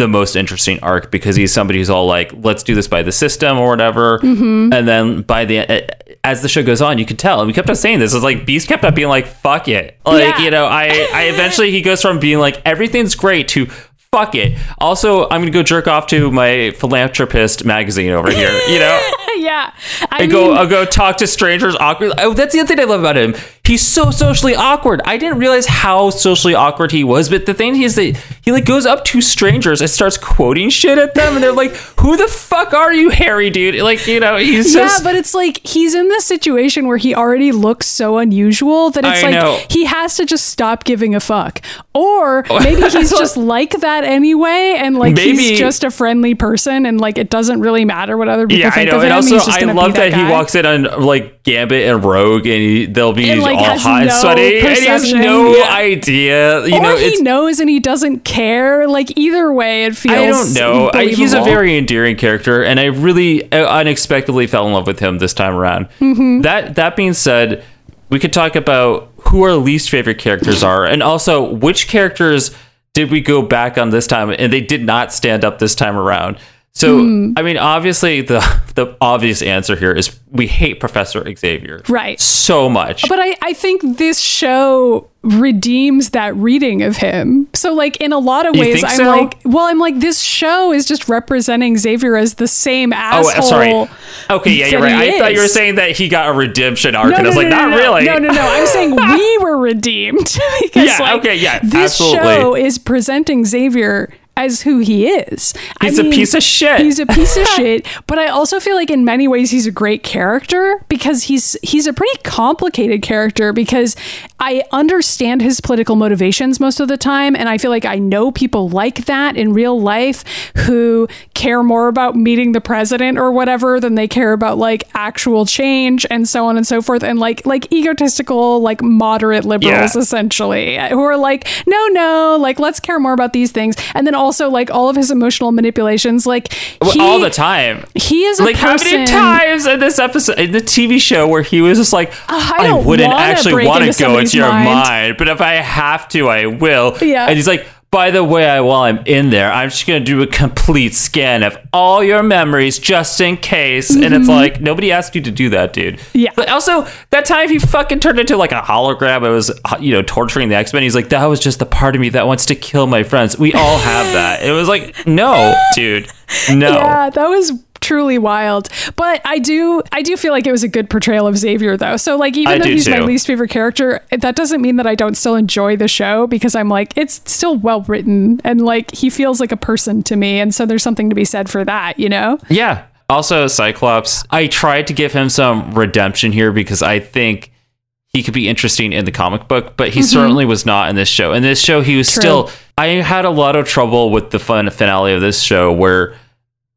the most interesting arc because he's somebody who's all like, let's do this by the system or whatever. Mm-hmm. And then by the as the show goes on, you can tell, and we kept on saying this. It's like Beast kept on being like, "Fuck it," like Yeah. you know. I, I eventually he goes from being like everything's great to fuck it. Also, I'm gonna go jerk off to my philanthropist magazine over here. You know, yeah. I I mean, go go talk to strangers awkward. Oh, that's the other thing I love about him. He's so socially awkward. I didn't realize how socially awkward he was, but the thing is that he like goes up to strangers and starts quoting shit at them, and they're like, "Who the fuck are you, Harry, dude?" Like you know, he's yeah, just but it's like he's in this situation where he already looks so unusual that it's I like know. he has to just stop giving a fuck. Or maybe he's just like that anyway, and like Maybe- he's just a friendly person, and like it doesn't really matter what other people yeah, I think of him. Also, I love that, he walks in on like Gambit and Rogue, and he, they'll be And, like, all hot and no sweaty, and he has no yeah. idea. You or know, he knows and he doesn't care. Like either way, it feels. I don't know. I, he's a very endearing character, and I really uh, unexpectedly fell in love with him this time around. Mm-hmm. That that being said, we could talk about who our least favorite characters are, and also which characters did we go back on this time, and they did not stand up this time around. So, Hmm. I mean, obviously, the the obvious answer here is we hate Professor Xavier Right. so much. But I, I think this show redeems that reading of him. So like in a lot of ways I'm so? like well I'm like this show is just representing Xavier as the same asshole. Oh, asshole. sorry. Okay, yeah, you're right. I thought you were saying that he got a redemption arc, No, and I was no, like, no, not no, really. No, no, no. I'm saying we were redeemed because Yeah, like okay, yeah, this absolutely. show is presenting Xavier as who he is. I He's a piece of shit. He's a piece of shit, but I also feel like in many ways he's a great character because he's he's a pretty complicated character because I understand his political motivations most of the time and I feel like I know people like that in real life who care more about meeting the president or whatever than they care about like actual change and so on and so forth and like like egotistical like moderate liberals Yeah. essentially who are like no no like let's care more about these things and then also like all of his emotional manipulations like he, all the time. he is a Like how many times in this episode, in the TV show, where he was just like, uh, I I, wouldn't actually want to go into your mind." mind. but if I have to, I will. Yeah. And he's like, by the way, I, while I'm in there, I'm just gonna do a complete scan of all your memories just in case. And it's like nobody asked you to do that, dude. Mm-hmm. Yeah. But also that time he fucking turned into like a hologram. It was you know torturing the X Men. He's like, that was just the part of me that wants to kill my friends. We all have that. It was like, no, dude, no. yeah that was truly wild but i do i do feel like it was a good portrayal of xavier though so like even I though he's my least favorite character that doesn't mean that i don't still enjoy the show because i'm like it's still well written and like he feels like a person to me and so there's something to be said for that you know Yeah. Also, Cyclops, I tried to give him some redemption here because I think he could be interesting in the comic book, but he mm-hmm. certainly was not in this show. In this show, he was True. still. I had a lot of trouble with the fun finale of this show where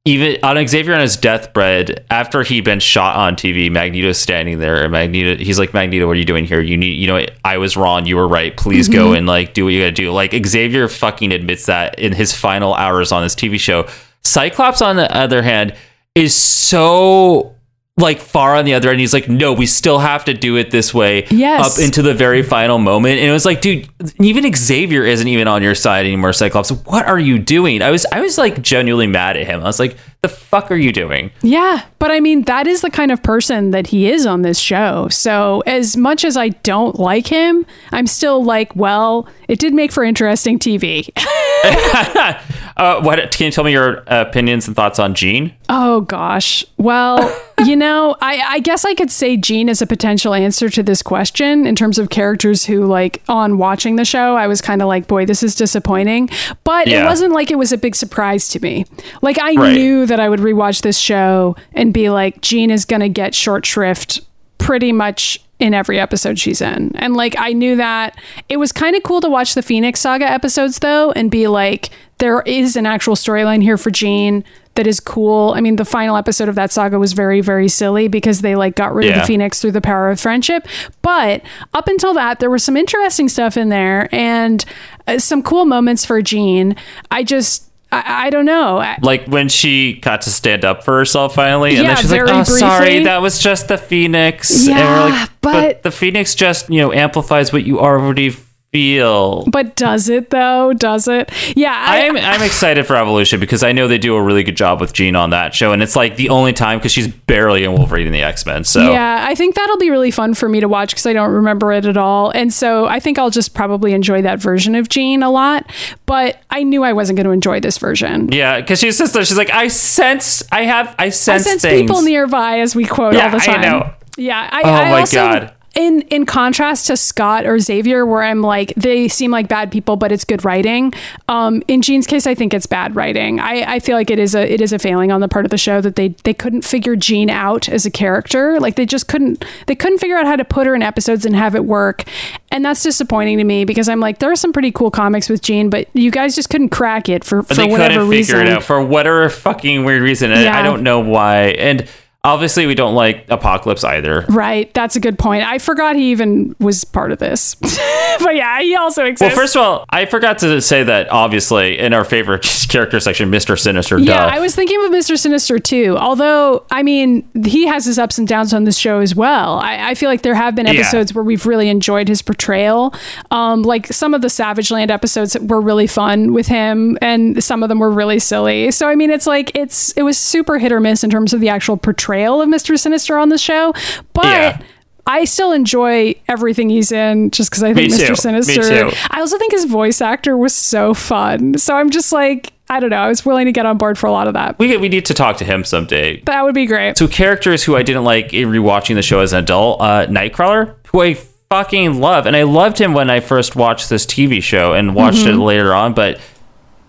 even on Xavier on his deathbed, after he'd been shot on TV, Magneto's standing there, and Magneto, he's like, Magneto, what are you doing here? You need, you know, I was wrong, you were right. Please go mm-hmm. and like do what you gotta do. Like Xavier fucking admits that in his final hours on this TV show. Cyclops, on the other hand, is so like far on the other end. He's like, no, we still have to do it this way. Yes. Up into the very final moment. And it was like, dude, even Xavier isn't even on your side anymore, Cyclops. What are you doing? I was I was like genuinely mad at him. I was like, the fuck are you doing? Yeah, but I mean, that is the kind of person that he is on this show. So, as much as I don't like him, I'm still like, well, it did make for interesting TV. Uh, what can you tell me your opinions and thoughts on Jean? oh, gosh. Well, you know, I, I guess I could say Jean is a potential answer to this question in terms of characters who, like, on watching the show, I was kind of like, boy, this is disappointing. But it wasn't like it was a big surprise to me. Like, I Right. knew that I would rewatch this show and be like, Jean is going to get short shrift pretty much in every episode she's in. And like I knew that it was kind of cool to watch the Phoenix Saga episodes though and be like there is an actual storyline here for Jean that is cool. I mean the final episode of that saga was very very silly because they like got rid of the Phoenix through the power of friendship. But up until that there was some interesting stuff in there and uh, some cool moments for Jean. I just I, I don't know. Like when she got to stand up for herself finally, and Yeah, then she's like, "Oh, sorry, that was just the Phoenix." and Yeah, we're like, but- the Phoenix just you know amplifies what you already feel. But does it though? Does it? Yeah. I, I'm I'm excited for Evolution because I know they do a really good job with Jean on that show, and it's like the only time because she's barely in Wolverine and the X Men. So Yeah, I think that'll be really fun for me to watch because I don't remember it at all. And so I think I'll just probably enjoy that version of Jean a lot. But I knew I wasn't going to enjoy this version. yeah, because she says that she's like, I sense, I have, I sense, I sense, people nearby, as we quote Yeah, all the I time. know. Yeah, I, Oh I my also, God. In in contrast to Scott or Xavier, where I'm like they seem like bad people, but it's good writing. Um, in Jean's case, I think it's bad writing. I, I feel like it is a it is a failing on the part of the show that they they couldn't figure Jean out as a character. Like they just couldn't they couldn't figure out how to put her in episodes and have it work. And that's disappointing to me because I'm like there are some pretty cool comics with Jean, but you guys just couldn't crack it for, But for they whatever couldn't reason. it out for whatever fucking weird reason. Yeah. I don't know why. And obviously, we don't like Apocalypse either. Right, that's a good point. I forgot he even was part of this. but yeah, he also exists. Well, first of all, I forgot to say that obviously in our favorite character section, Mister Sinister. yeah, duh. I was thinking of Mr. Sinister too. Although, I mean, he has his ups and downs on this show as well. I, I feel like there have been Yeah. episodes where we've really enjoyed his portrayal. Um, like some of the Savage Land episodes were really fun with him, and some of them were really silly. So, I mean, it's like it's it was super hit or miss in terms of the actual portrayal of Mr. Sinister on the show, but. Yeah. I still enjoy everything he's in just because I think Me Mr. too. Sinister. I also think his voice actor was so fun. So I'm just like, I don't know. I was willing to get on board for a lot of that. we we need to talk to him someday. That would be great. So characters who I didn't like in rewatching the show as an adult, uh, Nightcrawler, who I fucking love, and I loved him when I first watched this TV show and watched it later on, but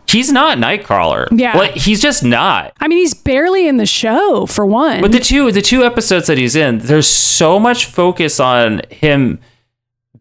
he's not Nightcrawler. Yeah. like he's just not. I mean, he's barely in the show for one. But the two the two episodes that he's in, there's so much focus on him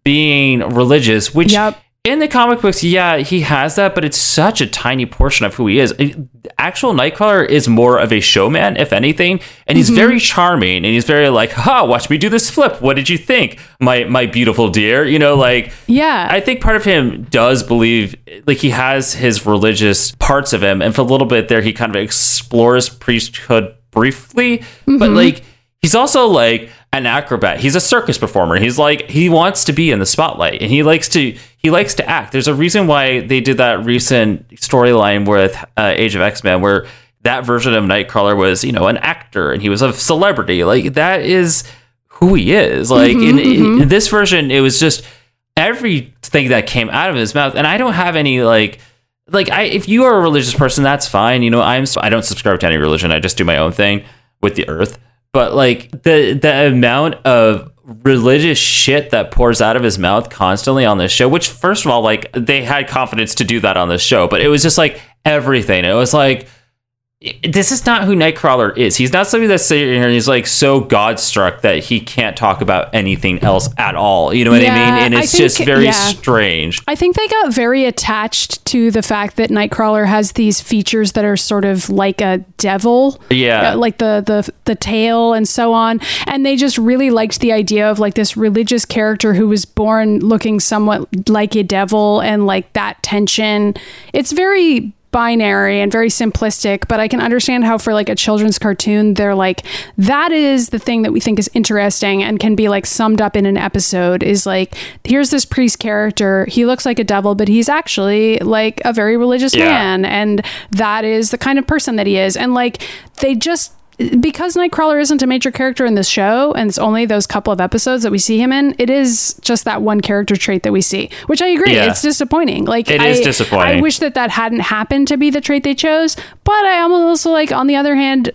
being religious, which Yep. in the comic books, yeah, he has that, but it's such a tiny portion of who he is. It- Actual Nightcrawler is more of a showman, if anything, and he's very mm-hmm. charming and he's very like, "Ha, watch me do this flip. What did you think, my my beautiful dear?" You know, like yeah. I think part of him does believe, like he has his religious parts of him, and for a little bit there, he kind of explores priesthood briefly, but mm-hmm. like he's also like an acrobat. He's a circus performer. He's like he wants to be in the spotlight, and he likes to he likes to act. There's a reason why they did that recent storyline with uh, Age of X Men, where that version of Nightcrawler was you know an actor and he was a celebrity. Like that is who he is. Like in, in this version, it was just everything that came out of his mouth, and I don't have any like. Like I, if you are a religious person, that's fine. You know, I'm. I don't subscribe to any religion. I just do my own thing with the earth. But like the the amount of religious shit that pours out of his mouth constantly on this show, which first of all, like they had confidence to do that on this show, but it was just like everything. It was like this is not who Nightcrawler is. He's not somebody that's sitting here and he's like so God struck that he can't talk about anything else at all. You know what I mean? And it's think- just very yeah. strange. I think they got very attached to the fact that Nightcrawler has these features that are sort of like a devil. Yeah. Uh, like the the the tail and so on. And they just really liked the idea of like this religious character who was born looking somewhat like a devil and like that tension. It's very binary and very simplistic, but I can understand how for like a children's cartoon, they're like, that is the thing that we think is interesting and can be like summed up in an episode is like, here's this priest character. He looks like a devil, but he's actually like a very religious Yeah. man. And that is the kind of person that he is. And like, they just, because Nightcrawler isn't a major character in this show, and it's only those couple of episodes that we see him in, it is just that one character trait that we see, which I agree, Yeah. it's disappointing. Like It I, is disappointing. I wish that that hadn't happened to be the trait they chose, but I am also like, on the other hand,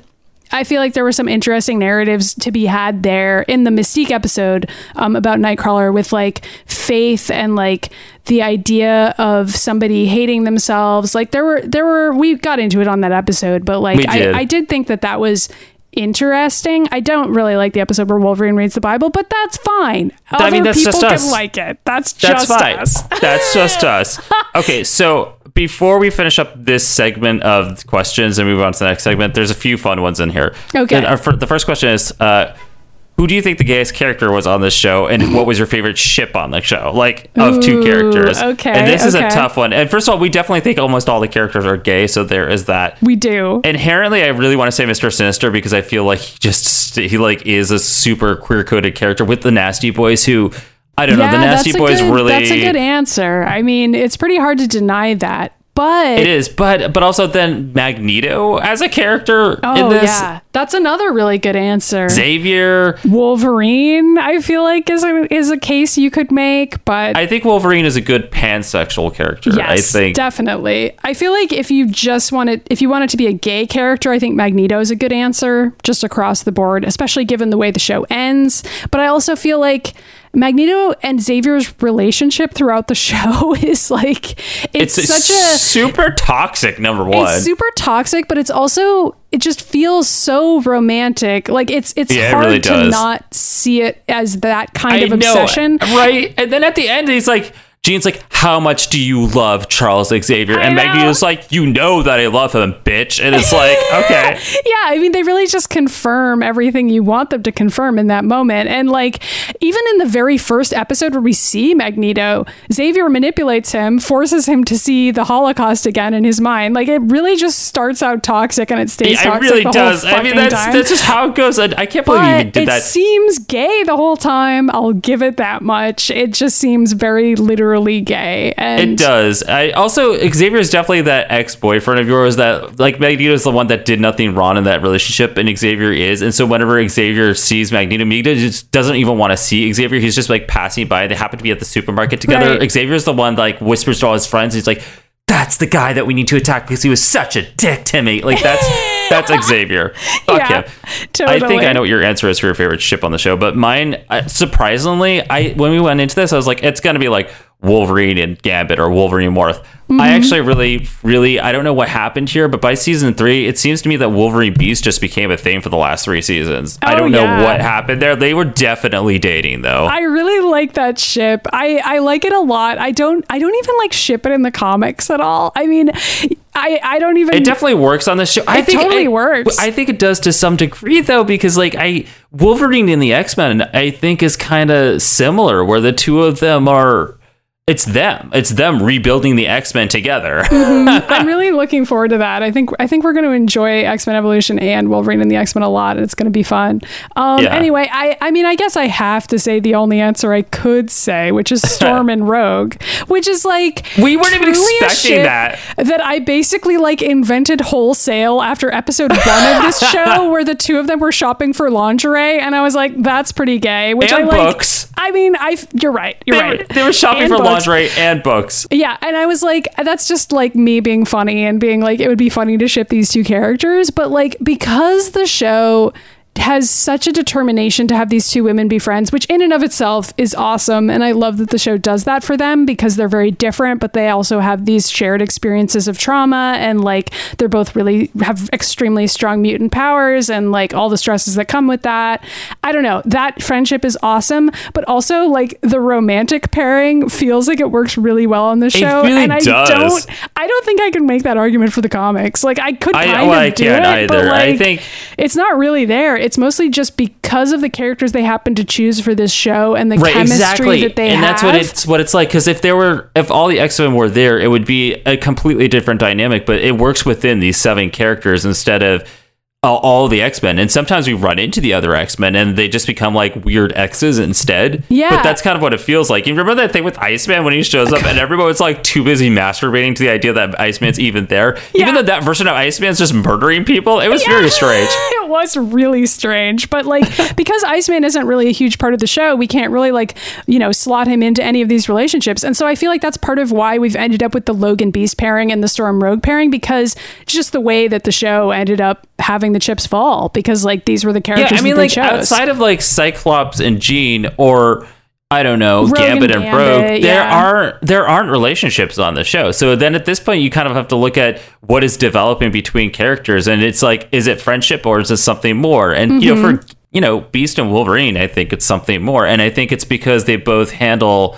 I feel like there were some interesting narratives to be had there in the Mystique episode um, about Nightcrawler with like faith and like the idea of somebody hating themselves. Like there were there were we got into it on that episode, but like did. I, I did think that that was interesting. I don't really like the episode where Wolverine reads the Bible, but that's fine. Other I mean, that's people just can us. like it. That's, That's just fine. us. That's just us. Okay, so before we finish up this segment of questions and move on to the next segment, there's a few fun ones in here. Okay. The, our the first question is, uh, who do you think the gayest character was on this show, and what was your favorite ship on the show? Like of two characters. okay, And this is a tough one. And first of all, we definitely think almost all the characters are gay, so there is that. We do. Inherently, I really want to say Mr. Sinister because I feel like he just he like is a super queer coded character with the Nasty Boys who I don't know. The Nasty Boys good- really. That's a good answer. I mean, it's pretty hard to deny that. But It is, but but also then Magneto as a character oh in this. yeah, that's another really good answer. Xavier, Wolverine, I feel like is a is a case you could make, but I think Wolverine is a good pansexual character. yes, I think definitely. I feel like if you just wanted, if you wanted to be a gay character, I think Magneto is a good answer just across the board, especially given the way the show ends. But I also feel like Magneto and Xavier's relationship throughout the show is like it's, it's, such a super toxic. Number one, it's super toxic, but it's also it just feels so romantic. Like it's it's Yeah, it hard really to not see it as that kind I of know, obsession. right? And then at the end, he's like, Jean's like, "How much do you love Charles Xavier?" I and. Magneto's like, "You know that I love him, bitch." And it's like, okay, Yeah, I mean they really just confirm everything you want them to confirm in that moment. And like even in the very first episode where we see Magneto, Xavier manipulates him, forces him to see the Holocaust again in his mind. Like it really just starts out toxic and it stays yeah, it toxic really the does. whole I mean, that's time. that's just how it goes. I, I can't believe you even but did it that. seems gay the whole time. I'll give it that much. It just seems very gay. And It does. I also Xavier is definitely that ex boyfriend of yours that like Magneto is the one that did nothing wrong in that relationship, and Xavier is. And so whenever Xavier sees Magneto, Magneto just doesn't even want to see Xavier. He's just like passing by. They happen to be at the supermarket together. Right. Xavier is the one like whispers to all his friends. He's like, "That's the guy that we need to attack because he was such a dick to me." Like that's that's Xavier. Fuck Yeah, him. totally. I think I know what your answer is for your favorite ship on the show, but mine, uh, surprisingly, I when we went into this, I was like, it's gonna be like Wolverine and Gambit or Wolverine Morph. Mm-hmm. I actually really, really, I don't know what happened here, but by season three, it seems to me that Wolverine Beast just became a thing for the last three seasons. I Oh, don't know what happened there. They were definitely dating though. I really like that ship. I, I like it a lot. I don't I don't even like ship it in the comics at all. I mean, I I don't even it definitely works on this show. I It think totally I- works. I think it does to some degree though, because like I Wolverine in the X Men, I think is kind of similar, where the two of them are. It's them. It's them rebuilding the X Men together. I'm really looking forward to that. I think I think we're going to enjoy X Men Evolution and Wolverine and the X Men a lot, and it's going to be fun. Um, Yeah. Anyway, I I mean, I guess I have to say the only answer I could say, which is Storm and Rogue, which is like We weren't even expecting that. That I basically like invented wholesale after episode one of this show, where the two of them were shopping for lingerie, and I was like, that's pretty gay. Which And I like. books. I mean, I you're right. You're they, right. were, they were shopping And for books. Lingerie and books. Yeah, and I was like, that's just like me being funny and being like, it would be funny to ship these two characters, but like because the show has such a determination to have these two women be friends, which in and of itself is awesome. And I love that the show does that for them because they're very different, but they also have these shared experiences of trauma and like they're both really have extremely strong mutant powers and like all the stresses that come with that. I don't know. That friendship is awesome, but also like the romantic pairing feels like it works really well on the show. really and I does. don't I don't think I can make that argument for the comics. Like I could I- kind well, of I do it, but either. I like think- it's not really there. It's mostly just because of the characters they happen to choose for this show and the Right, chemistry exactly. that they have. and have. that's what it's what it's like. Because if there were, if all the X Men were there, it would be a completely different dynamic. But it works within these seven characters instead of all the X Men. And sometimes we run into the other X Men, and they just become like weird X's instead. Yeah. but that's kind of what it feels like. You remember that thing with Iceman when he shows up, and everyone's like too busy masturbating to the idea that Iceman's even there, Yeah. even though that version of Iceman's just murdering people. It was very strange. it was really strange, but like because Iceman isn't really a huge part of the show, we can't really like you know slot him into any of these relationships, and so I feel like that's part of why we've ended up with the Logan Beast pairing and the Storm Rogue pairing because just the way that the show ended up having the chips fall because like these were the characters. Yeah, I mean, like chose. outside of like Cyclops and Jean, or I don't know, Rogue Gambit and and Rogue, there yeah. are there aren't relationships on the show. So then at this point, you kind of have to look at what is developing between characters, and it's like, is it friendship or is it something more? And you know, Mm-hmm. for you know, Beast and Wolverine, I think it's something more, and I think it's because they both handle.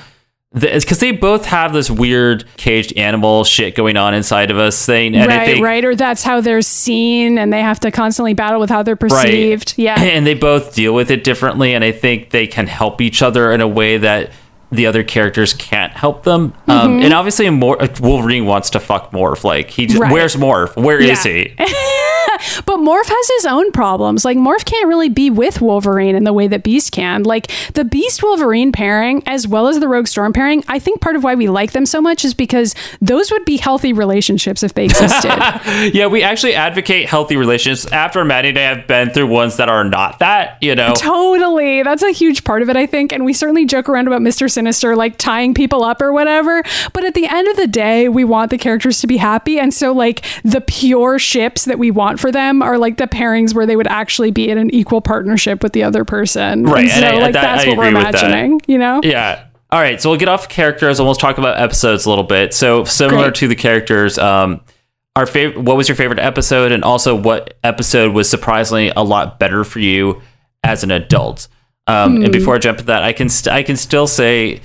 It's because they both have this weird caged animal shit going on inside of us thing, and right, think right, or that's how they're seen, and they have to constantly battle with how they're perceived. Yeah, and they both deal with it differently and i think they can help each other in a way that the other characters can't help them Mm-hmm. um, and obviously wolverine wants to fuck morph like he just Right. where's morph Where is Yeah. he but Morph has his own problems. Like Morph can't really be with Wolverine in the way that Beast can. Like the Beast Wolverine pairing, as well as the Rogue Storm pairing, I think part of why we like them so much is because those would be healthy relationships if they existed. yeah, we actually advocate healthy relationships after Maddy and I have been through ones that are not that, you know. Totally. That's a huge part of it, I think. And we certainly joke around about Mr. Sinister like tying people up or whatever. But at the end of the day, we want the characters to be happy. And so, like, the pure ships that we want for them are like the pairings where they would actually be in an equal partnership with the other person. Right, And and so, I- like, that- that's I what we're agree with that. imagining, you know? Yeah. All right, so we'll get off characters and we'll talk about episodes a little bit. So similar Great. to the characters, um, our favorite. What was your favorite episode, and also what episode was surprisingly a lot better for you as an adult? Um, Hmm. And before I jump to that, I can st- I can still say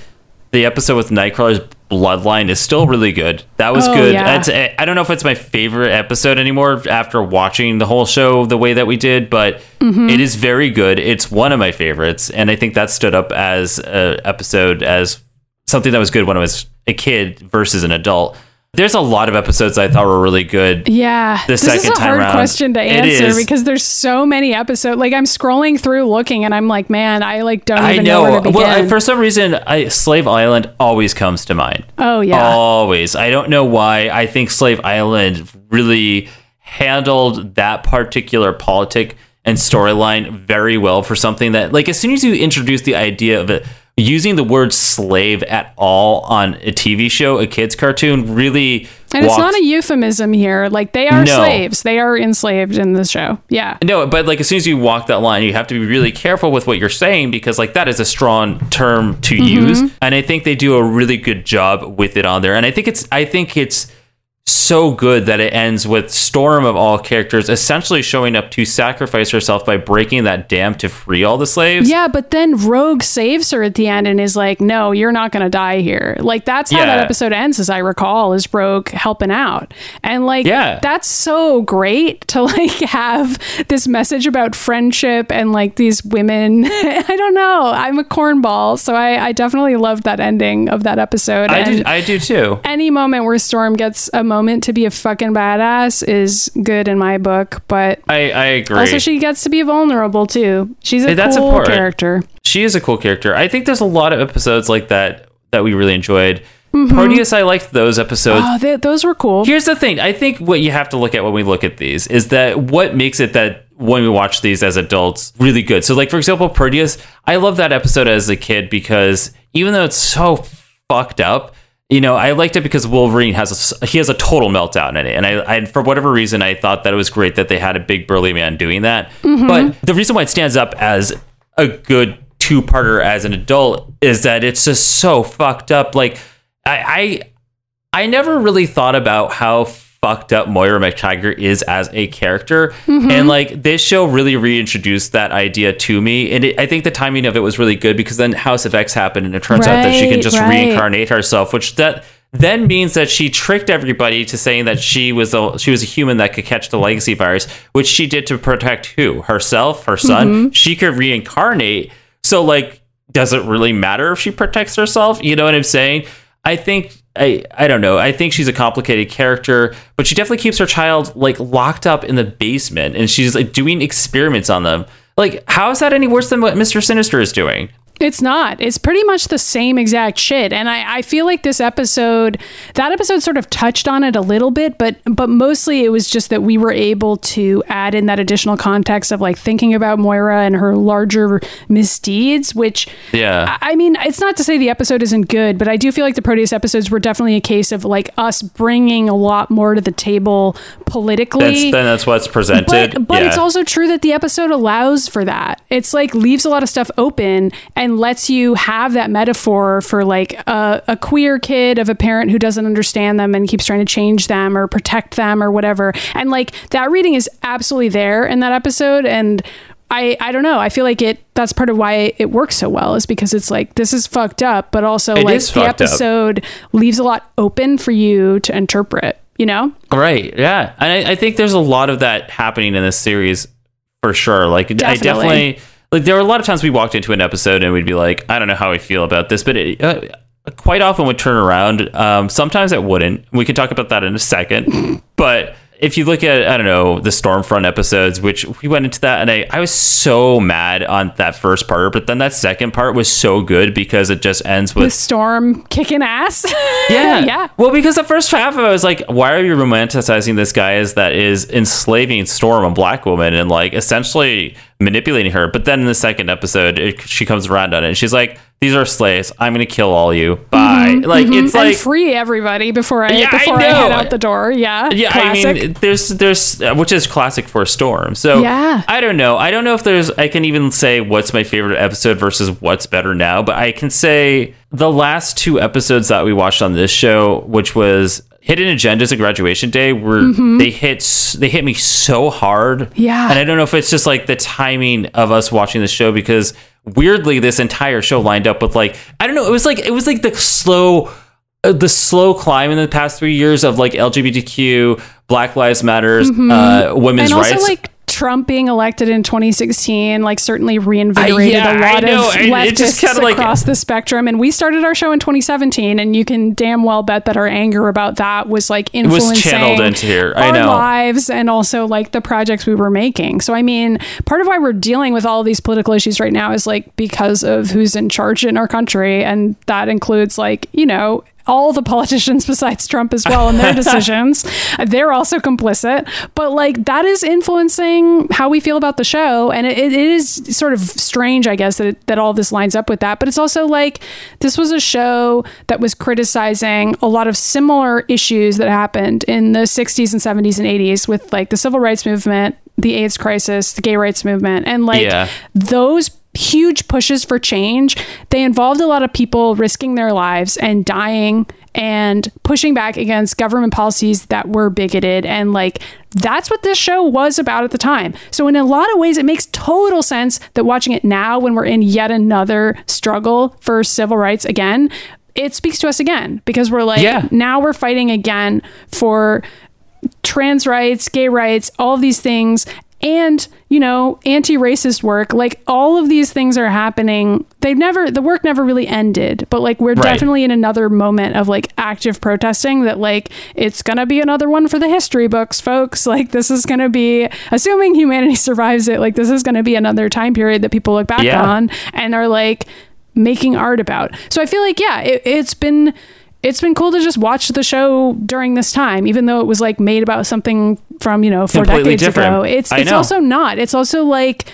the episode with Nightcrawler's bloodline is still really good. That was Oh, good. yeah. That's, I don't know if it's my favorite episode anymore after watching the whole show the way that we did, but Mm-hmm. it is very good. It's one of my favorites, and I think that stood up as an episode as something that was good when I was a kid versus an adult. There's a lot of episodes I thought were really good. Yeah. The this is a hard around. question to answer because there's so many episodes. Like I'm scrolling through looking and I'm like, man, I like don't I even know. where to begin. well, I, for some reason, I, Slave Island always comes to mind. oh yeah. Always. I don't know why. I think Slave Island really handled that particular politic and storyline very well for something that, like, as soon as you introduce the idea of it, using the word slave at all on a TV show, a kids' cartoon, really. And it's not a euphemism here. Like they are No. slaves. They are enslaved in the show. Yeah. No, but like as soon as you walk that line, you have to be really careful with what you're saying because like that is a strong term to mm-hmm. use, and I think they do a really good job with it on there. And I think it's I think it's so good that it ends with Storm of all characters essentially showing up to sacrifice herself by breaking that dam to free all the slaves. Yeah, but then Rogue saves her at the end and is like, "No, you're not going to die here." Like that's how that episode ends, as I recall, is Rogue helping out, and like, Yeah. that's so great to like have this message about friendship and like these women. I don't know. I'm a cornball, so I, I definitely loved that ending of that episode. I and do I do too. any moment where Storm gets a moment to be a fucking badass is good in my book, but. I, I agree. Also, she gets to be vulnerable too. She's a that's cool important. character. she is a cool character. I think there's a lot of episodes like that that we really enjoyed. Mm-hmm. Proteus, I liked those episodes. Oh, they, those were cool. Here's the thing. I think what you have to look at when we look at these is that what makes it that when we watch these as adults really good. So like for example, Proteus, I love that episode as a kid because even though it's so fucked up, you know, I liked it because Wolverine has a he has a total meltdown in it, and I, I for whatever reason I thought that it was great that they had a big burly man doing that. Mm-hmm. But the reason why it stands up as a good two parter as an adult is that it's just so fucked up. Like I, I I never really thought about how fucked up Moira MacTaggert is as a character. And like this show really reintroduced that idea to me. And it, I think the timing of it was really good because then House of X happened and it turns out that she can just right. reincarnate herself, which that then means that she tricked everybody to saying that she was a she was a human that could catch the legacy virus, which she did to protect who? Herself, her son. Mm-hmm. She could reincarnate. So like does it really matter if she protects herself? You know what I'm saying? I think I I don't know. I think she's a complicated character, but she definitely keeps her child like locked up in the basement and she's like doing experiments on them. Like how is that any worse than what Mr. Sinister is doing? It's not. It's pretty much the same exact shit. And I, I feel like this episode, that episode sort of touched on it a little bit, but but mostly it was just that we were able to add in that additional context of like thinking about Moira and her larger misdeeds, which Yeah. I I mean, it's not to say the episode isn't good, but I do feel like the Proteus episodes were definitely a case of like us bringing a lot more to the table politically. That's then that's what's presented. But, but yeah. it's also true that the episode allows for that. It's like leaves a lot of stuff open and lets you have that metaphor for like a, a queer kid of a parent who doesn't understand them and keeps trying to change them or protect them or whatever. And like that reading is absolutely there in that episode. And I, I don't know. I feel like it. That's part of why it works so well is because it's like this is fucked up, but also It like the fucked up. episode leaves a lot open for you to interpret. You know? Right. Yeah. And I, I think there's a lot of that happening in this series for sure. Like I Definitely. Like there were a lot of times we walked into an episode and we'd be like, I don't know how I feel about this, but it uh, quite often would turn around. Um, sometimes it wouldn't. We could talk about that in a second. but if you look at I don't know the Stormfront episodes, which we went into that, and I I was so mad on that first part, but then that second part was so good because it just ends with With Storm kicking ass. yeah. yeah. Well, because the first half of it I was like, why are you romanticizing this guy as that is enslaving Storm, a black woman, and like essentially manipulating her? But then in the second episode, it, she comes around on it and she's like, these are slaves. I'm going to kill all you. Bye. Like, it's and like. free everybody before I Yeah, before I, head out the door. Yeah. yeah, Classic. I mean, there's, there's, uh, which is classic for Storm. So, Yeah. I don't know. I don't know if there's, I can even say what's my favorite episode versus what's better now, but I can say the last two episodes that we watched on this show, which was Hidden Agendas and Graduation Day, were they hit they hit me so hard. Mm-hmm. Yeah. and I don't know if it's just like the timing of us watching the show because weirdly this entire show lined up with like I don't know. It was like it was like the slow uh, the slow climb in the past three years of like LGBTQ, Black Lives Matters, uh, women's Mm-hmm. and also rights. like Trump being elected in 2016, like certainly reinvigorated I- yeah, a lot of and it just leftists kinda, like- across the spectrum. And we started our show in 2017, and you can damn well bet that our anger about that was like was influencing channeled into here. I our know. lives and also like the projects we were making. So I mean, part of why we're dealing with all of these political issues right now is like because of who's in charge in our country, and that includes like you know all the politicians besides Trump as well and their decisions. They're also complicit, but like that is influencing how we feel about the show. And it, it is sort of strange, I guess, that, it, that all this lines up with that. But it's also like this was a show that was criticizing a lot of similar issues that happened in the 60s and 70s and 80s with like the civil rights movement, the AIDS crisis, the gay rights movement, and like Yeah. those huge pushes for change. They involved a lot of people risking their lives and dying and pushing back against government policies that were bigoted. And like that's what this show was about at the time. So in a lot of ways it makes total sense that watching it now when we're in yet another struggle for civil rights again it speaks to us again. Because we're like Yeah. now we're fighting again for trans rights, gay rights, all of these things, and you know, anti-racist work. Like all of these things are happening. They've never the work never really ended, but like we're Right. definitely in another moment of like active protesting that like it's gonna be another one for the history books, folks. Like this is gonna be assuming humanity survives it, like this is gonna be another time period that people look back Yeah. on and are like making art about. So I feel like yeah, it, it's been it's been cool to just watch the show during this time, even though it was like made about something from you know four Completely decades different. ago. It's I it's know. also not. It's also like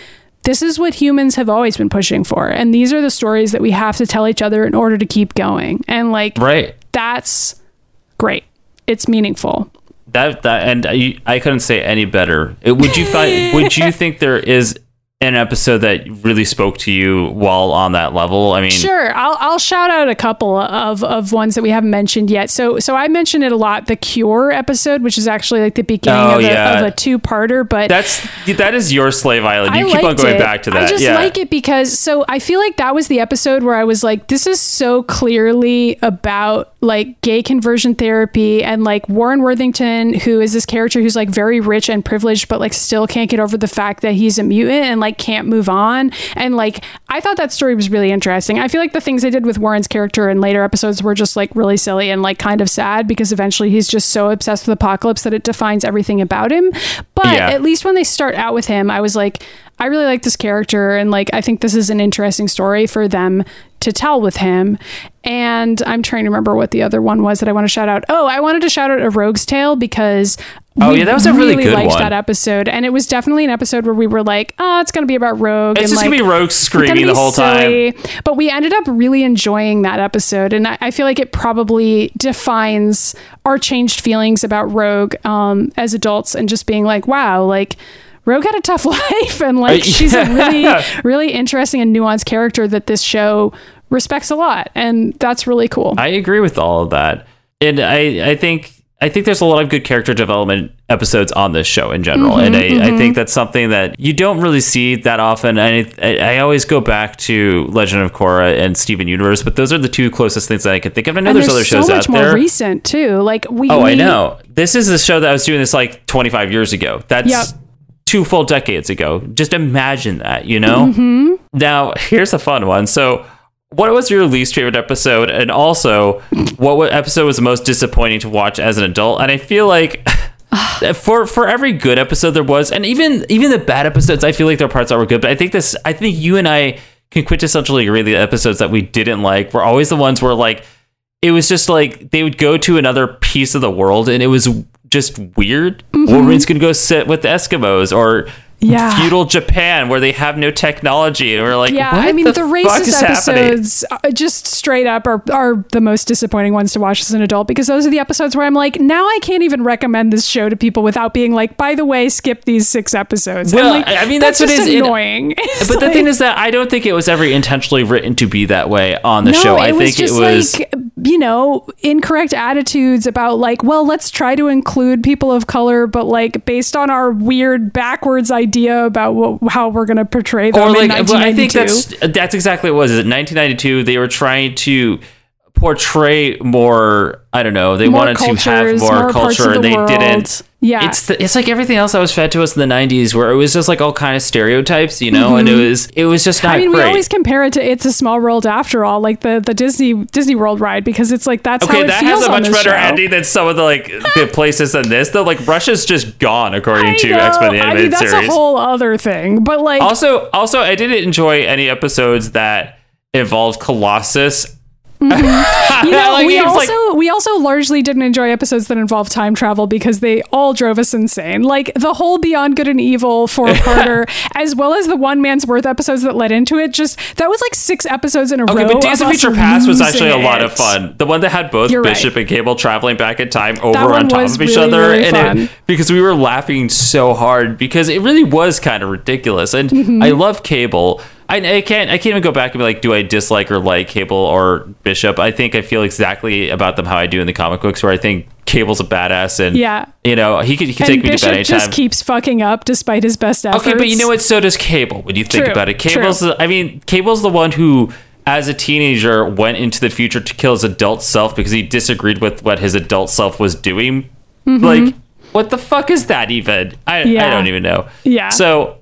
this is what humans have always been pushing for, and these are the stories that we have to tell each other in order to keep going. And like right. that's great. It's meaningful. That that and I, I couldn't say any better. Would you find? would you think there is an episode that really spoke to you while on that level? I mean, Sure, I'll I'll shout out a couple of of ones that we haven't mentioned yet. So so I mentioned it a lot, the Cure episode, which is actually like the beginning Oh, of, a, of a two parter. But that's that is your slave island. You I keep on going it. back to that. I just yeah. like it because so I feel like that was the episode where I was like, this is so clearly about like gay conversion therapy and like Warren Worthington, who is this character who's like very rich and privileged, but like still can't get over the fact that he's a mutant and like can't move on. And like I thought that story was really interesting. I feel like the things they did with Warren's character in later episodes were just like really silly and like kind of sad because eventually he's just so obsessed with apocalypse that it defines everything about him. But Yeah. at least when they start out with him, I was like, I really like this character, and like I think this is an interesting story for them to tell with him. And I'm trying to remember what the other one was that I want to shout out. Oh, I wanted to shout out a Rogue's Tale because Oh, we yeah, that was a really good liked one. that episode, and it was definitely an episode where we were like, oh, it's going to be about Rogue. It's and, just like, gonna be Rogue screaming the whole time. But we ended up really enjoying that episode, and I, I feel like it probably defines our changed feelings about Rogue um, as adults, and just being like, wow, like. Rogue had a tough life, and like Uh, she's a really, really interesting and nuanced character that this show respects a lot, and that's really cool. I agree with all of that, and I I think I think there's a lot of good character development episodes on this show in general, and Mm-hmm, I, I think that's something that you don't really see that often. And I, I always go back to Legend of Korra and Steven Universe, but those are the two closest things that I can think of. I know and there's, other shows so much out more there. recent too. Like we, Oh, I know. This is a show that I was doing this like 25 years ago. That's Yep. two full decades ago. Just imagine that, you know? Mm-hmm. Now, here's a fun one. So, what was your least favorite episode? And also, what episode was the most disappointing to watch as an adult? And I feel like for for every good episode there was, and even even the bad episodes, I feel like there are parts that were good. But I think this, I think you and I can quintessentially agree the episodes that we didn't like were always the ones where like it was just like they would go to another piece of the world and it was just weird. Wolverine's gonna go sit with the Eskimos or Mm-hmm. Yeah. feudal Japan where they have no technology and we're like, Yeah, what I mean the, the, racist is happening? episodes, uh, just straight up, are are the most disappointing ones to watch as an adult because those are the episodes where I'm like, now I can't even recommend this show to people without being like, by the way, skip these six episodes. Well, like, I mean, that's what just it is. Annoying. But the thing is that I don't think it was ever intentionally written to be that way on the no, show. it I was think just it was like you know incorrect attitudes about like, well, let's try to include people of color, but like based on our weird backwards idea about what, how we're going to portray them or in like well, I think that's that's exactly what it was. In 1992, they were trying to portray more. I don't know. They More wanted to have more, more culture, of and the they world. didn't. Yeah. it's the, it's like everything else that was fed to us in the 90s, where it was just like all kind of stereotypes, you know, and it was it was just not Mm-hmm. I mean, great. we always compare it to "It's a Small World" after all, like the the Disney Disney World ride, because it's like that's how Okay, it that has a much better show. ending than some of the like the places than this. Though, like Russia's just gone according I to know. X Men the I animated mean, that's series. a whole other thing, but like, also, also, I didn't enjoy any episodes that involved Colossus. You know, like, we also like- we also largely didn't enjoy episodes that involved time travel because they all drove us insane. Like the whole Beyond Good and Evil four parter, as well as the One Man's Worth episodes that led into it. Just that was like six episodes in a Okay, row. but Days of Future Past was actually a lot of fun. The one that had both You're Bishop right. and Cable traveling back in time over on top of each really, other, really and it, because we were laughing so hard because it really was kind of ridiculous. And Mm-hmm. I love Cable. I, I can't I can't even go back and be like, do I dislike or like Cable or Bishop? I think I feel exactly about them how I do in the comic books, where I think Cable's a badass, and Yeah. you know he could he could And take me to bed Bishop anytime. just keeps fucking up despite his best efforts. Okay, but you know what? So does Cable. When you think True, about it. Cable's. The, I mean, Cable's the one who, as a teenager, went into the future to kill his adult self because he disagreed with what his adult self was doing. Like, what the fuck is that even? I I Mm-hmm. Don't even know. Yeah. So,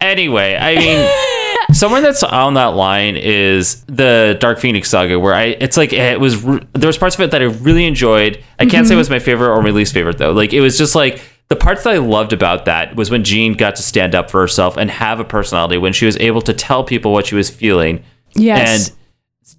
anyway, I mean. Somewhere that's on that line is the Dark Phoenix saga, where I it's like it was there was parts of it that I really enjoyed. I can't say it mm-hmm. was my favorite or my least favorite though. Like it was just like the parts that I loved about that was when Jean got to stand up for herself and have a personality, when she was able to tell people what she was feeling, Yes.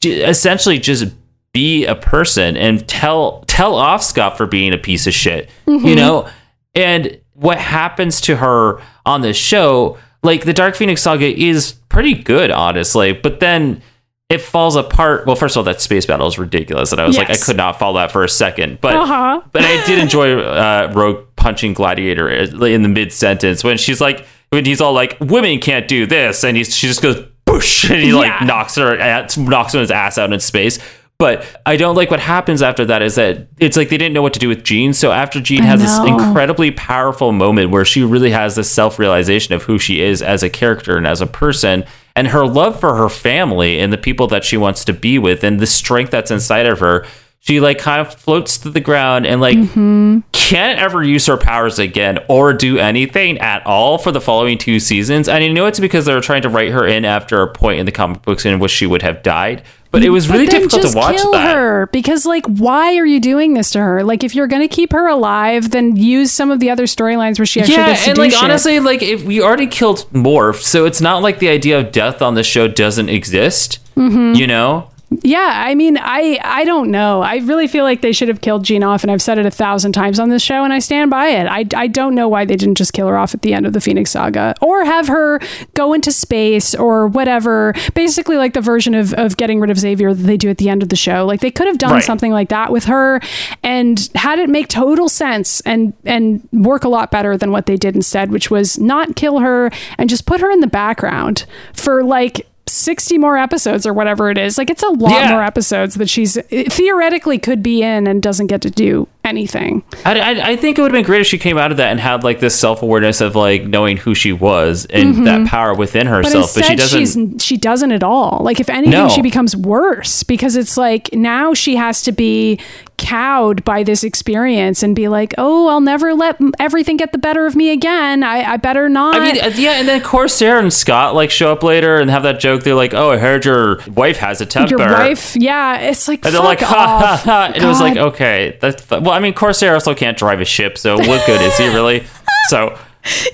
and essentially just be a person and tell tell off Scott for being a piece of shit. You mm-hmm. know? And what happens to her on this show, like the Dark Phoenix saga is pretty good, honestly, but then it falls apart. Well, first of all, that space battle is ridiculous, and I was like, I could not follow that for a second. But Uh-huh. but I did enjoy uh, Rogue punching Gladiator in the mid sentence when she's like, when he's all like, "Women can't do this," and he's she just goes, "Boosh," and he like knocks her knocks his ass out in space. But I don't like what happens after that is that it's like they didn't know what to do with Jean. So after Jean has this incredibly powerful moment where she really has this self realization of who she is as a character and as a person, and her love for her family and the people that she wants to be with, and the strength that's inside of her. She like kind of floats to the ground and like mm-hmm. can't ever use her powers again or do anything at all for the following two seasons. And I know it's because they were trying to write her in after a point in the comic books in which she would have died. But it was really difficult to watch kill that. her because like why are you doing this to her like if you're gonna keep her alive then use some of the other storylines where she actually Yeah, gets to and do like shit. honestly, like if we already killed Morph, so it's not like the idea of death on the show doesn't exist. Mm-hmm. You know? Yeah i mean i i don't know. I really feel like they should have killed jean off and i've said it a thousand times on this show and i stand by it. I, I don't know why they didn't just kill her off at the end of the phoenix saga or have her go into space or whatever. Basically like the version of, of getting rid of xavier that they do at the end of the show. Like they could have done Right. something like that with her and had it make total sense and and work a lot better than what they did instead which was not kill her and just put her in the background for like 60 more episodes or whatever it is like it's a lot Yeah. more episodes that she's theoretically could be in and doesn't get to do anything I, I, I think it would have been great if she came out of that and had like this self awareness of like knowing who she was and that power within Mm-hmm. but herself. But, she doesn't. she's she doesn't at all like if anything No. she becomes worse because it's like now she has to be cowed by this experience and be like oh i'll never let everything get the better of me again i, I better not I mean, uh, yeah, and then of course Corsair and Scott like show up later and have that joke. They're like, "Oh, I heard your wife has a temper." your wife yeah it's like And they're like, ha ha ha. And it was like, okay, that's well. I mean, Corsair also can't drive a ship, so what good is he really? So,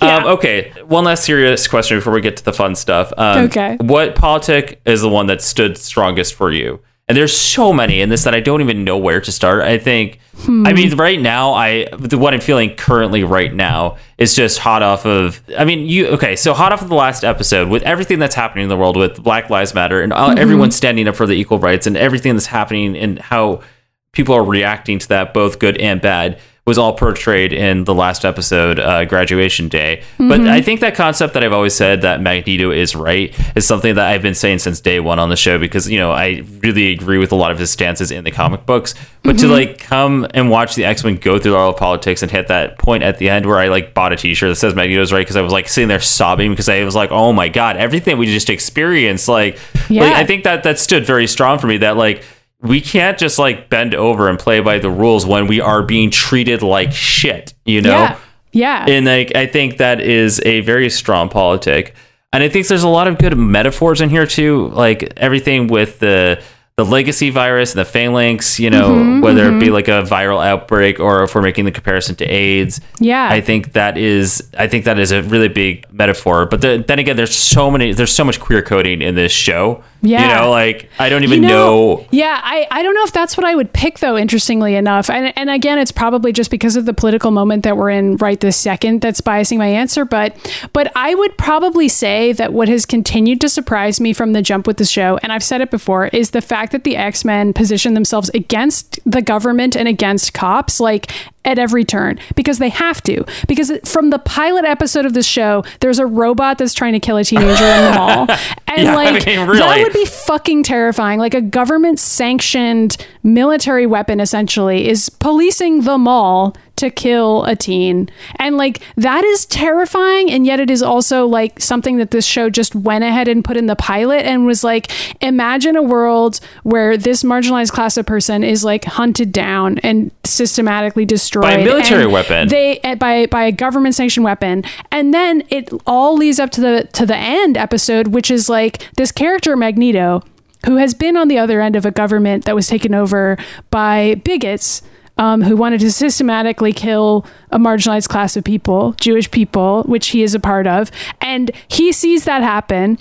um, okay, one last serious question before we get to the fun stuff. Um, Okay. What politic is the one that stood strongest for you? And there's so many in this that I don't even know where to start. I think, I mean, right now, I the, what I'm feeling currently right now is just hot off of. I mean, you okay? So hot off of the last episode with everything that's happening in the world with Black Lives Matter and uh, everyone standing up for the equal rights and everything that's happening and how people are reacting to that, both good and bad, was all portrayed in the last episode, uh, Graduation Day. But I think that concept that I've always said that Magneto is right is something that I've been saying since day one on the show because, you know, I really agree with a lot of his stances in the comic books. But to like come and watch the X Men go through all of politics and hit that point at the end where I like bought a t shirt that says Magneto's right because I was like sitting there sobbing because I was like, oh my God, everything we just experienced, like, Yeah. like I think that that stood very strong for me that like, we can't just like bend over and play by the rules when we are being treated like shit, you know? Yeah. Yeah. And like I think that is a very strong politic. And I think there's a lot of good metaphors in here too, like everything with the the legacy virus and the phalanx, you know, Mm-hmm, whether it be like a viral outbreak or if we're making the comparison to AIDS. Yeah. I think that is I think that is a really big metaphor. But the, then again, there's so many there's so much queer coding in this show. Yeah. You know, like I don't even You know, Yeah, I, I don't know if that's what I would pick though, interestingly enough. And and again, it's probably just because of the political moment that we're in right this second that's biasing my answer. But but I would probably say that what has continued to surprise me from the jump with the show, and I've said it before, is the fact that the X-Men position themselves against the government and against cops, like at every turn because they have to. Because from the pilot episode of this show, there's a robot that's trying to kill a teenager in the mall. And Yeah, I like mean, that would be fucking terrifying. Like a government sanctioned military weapon essentially is policing the mall to kill a teen. And like that is terrifying and yet it is also like something that this show just went ahead and put in the pilot and was like imagine a world where this marginalized class of person is like hunted down and systematically destroyed By a military weapon. They eh, by by a government sanctioned weapon. And then it all leads up to the to the end episode which is like this character Magneto who has been on the other end of a government that was taken over by bigots um, who wanted to systematically kill a marginalized class of people, Jewish people, which he is a part of. And he sees that happen.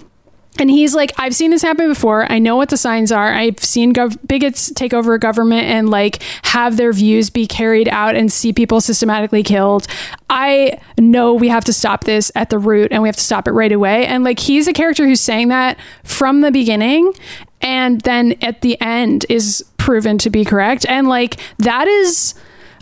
And he's like, I've seen this happen before. I know what the signs are. I've seen gov- bigots take over a government and like have their views be carried out and see people systematically killed. I know we have to stop this at the root and we have to stop it right away. And like, he's a character who's saying that from the beginning and then at the end is proven to be correct. And like, that is,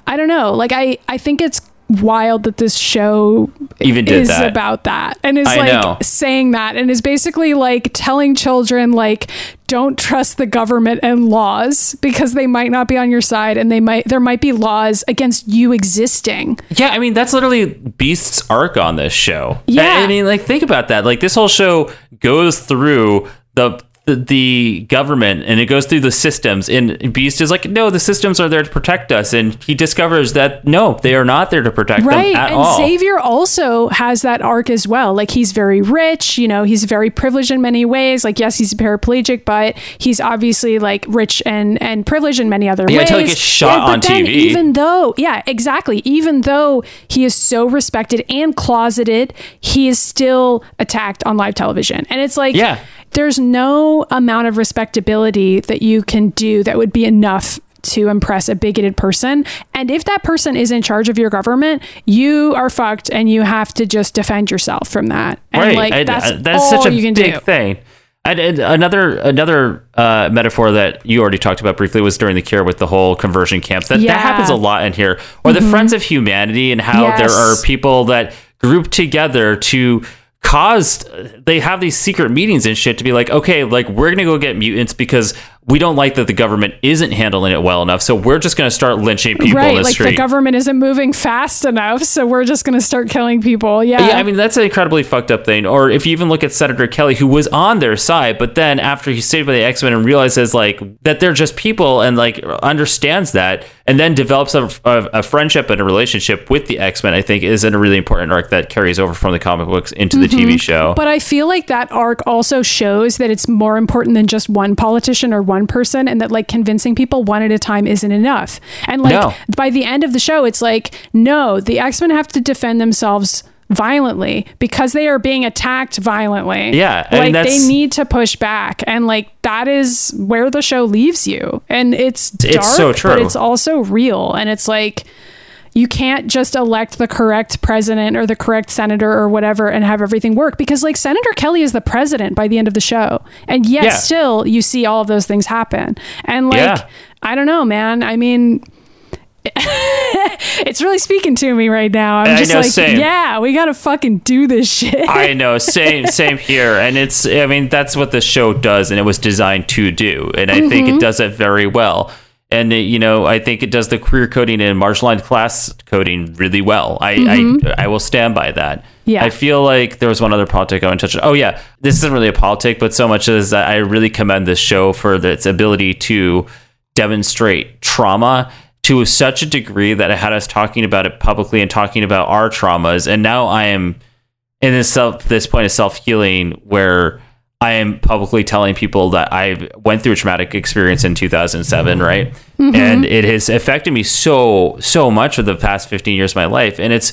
I don't know. Like, I, I think it's wild that this show Even did is that. about that and is I like know. saying that and is basically like telling children like don't trust the government and laws because they might not be on your side and they might there might be laws against you existing Yeah, I mean that's literally Beast's arc on this show. Yeah. I, I mean, like think about that. Like this whole show goes through the, the the government and it goes through the systems. And Beast is like, no, the systems are there to protect us. And he discovers that no, they are not there to protect right them at and all. xavier also has that arc as well like he's very rich you know he's very privileged in many ways like yes he's paraplegic but he's obviously like rich and and privileged in many other Yeah, ways until he gets shot but on TV. even though yeah exactly even though he is so respected and closeted he is still attacked on live television and it's like Yeah. there's no amount of respectability that you can do that would be enough to impress a bigoted person. And if that person is in charge of your government, you are fucked and you have to just defend yourself from that. And right. like I- that's, I- that's all such a you can big do. thing. And, and another another uh, metaphor that you already talked about briefly was during the cure with the whole conversion camps. That Yeah. that happens a lot in here. Or the Friends of Humanity and how there are people that group together to cause they have these secret meetings and shit to be like okay like we're gonna go get mutants because we don't like that the government isn't handling it well enough so we're just gonna start lynching people right, in the like street the government isn't moving fast enough, so we're just to start killing people. Yeah, Yeah, I mean that's an incredibly fucked up thing. Or if you even look at Senator Kelly, who was on their side, but then after he's saved by the X Men and realizes like that they're just people and like understands that, and then develops a, a, a friendship and a relationship with the X Men. I think is a really important arc that carries over from the comic books into the TV show. Mm-hmm. But I feel like that arc also shows that it's more important than just one politician or one person, and that like convincing people one at a time isn't enough. And like No. by the end of the show, it's like, no, the X Men have to defend themselves violently because they are being attacked violently. Yeah, like they need to push back, and like that is where the show leaves you. And it's dark, It's so but true. it's also real, and it's like you can't just elect the correct president or the correct senator or whatever and have everything work because like Senator Kelly is the president by the end of the show. And yet Yeah. still you see all of those things happen. And like Yeah. I don't know, man. I mean it's really speaking to me right now. I'm I just know, like, same. yeah, we got to fucking do this shit. I know, same same here, and it's I mean that's what the show does, and it was designed to do, and I think Mm-hmm. it does it very well. And it, you know, I think it does the queer coding and marginalized class coding really well. I I, I will stand by that. Mm-hmm. Yeah. I feel like there was one other politic I want to touch on. Oh yeah, this isn't really a politic, but so much as I really commend this show for its ability to demonstrate trauma to such a degree that it had us talking about it publicly and talking about our traumas. And now I am in this self this point of self healing where I am publicly telling people that I went through a traumatic experience in 2007, right? And it has affected me so so much for the past 15 years of my life, and it's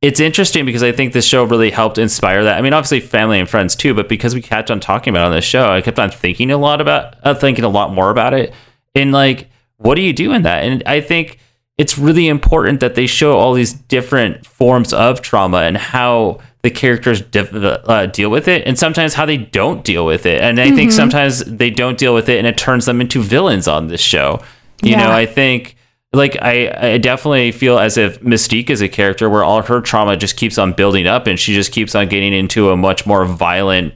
it's interesting because I think this show really helped inspire that. I mean, obviously family and friends too, but because we kept on talking about it on this show, I kept on thinking a lot about uh, thinking a lot more about it. And like, what do you do in that? And I think it's really important that they show all these different forms of trauma and how the characters div- uh, deal with it, and sometimes how they don't deal with it. And I think sometimes they don't deal with it, and it turns them into villains on this show. You know, I think like I, I definitely feel as if Mystique is a character where all her trauma just keeps on building up, and she just keeps on getting into a much more violent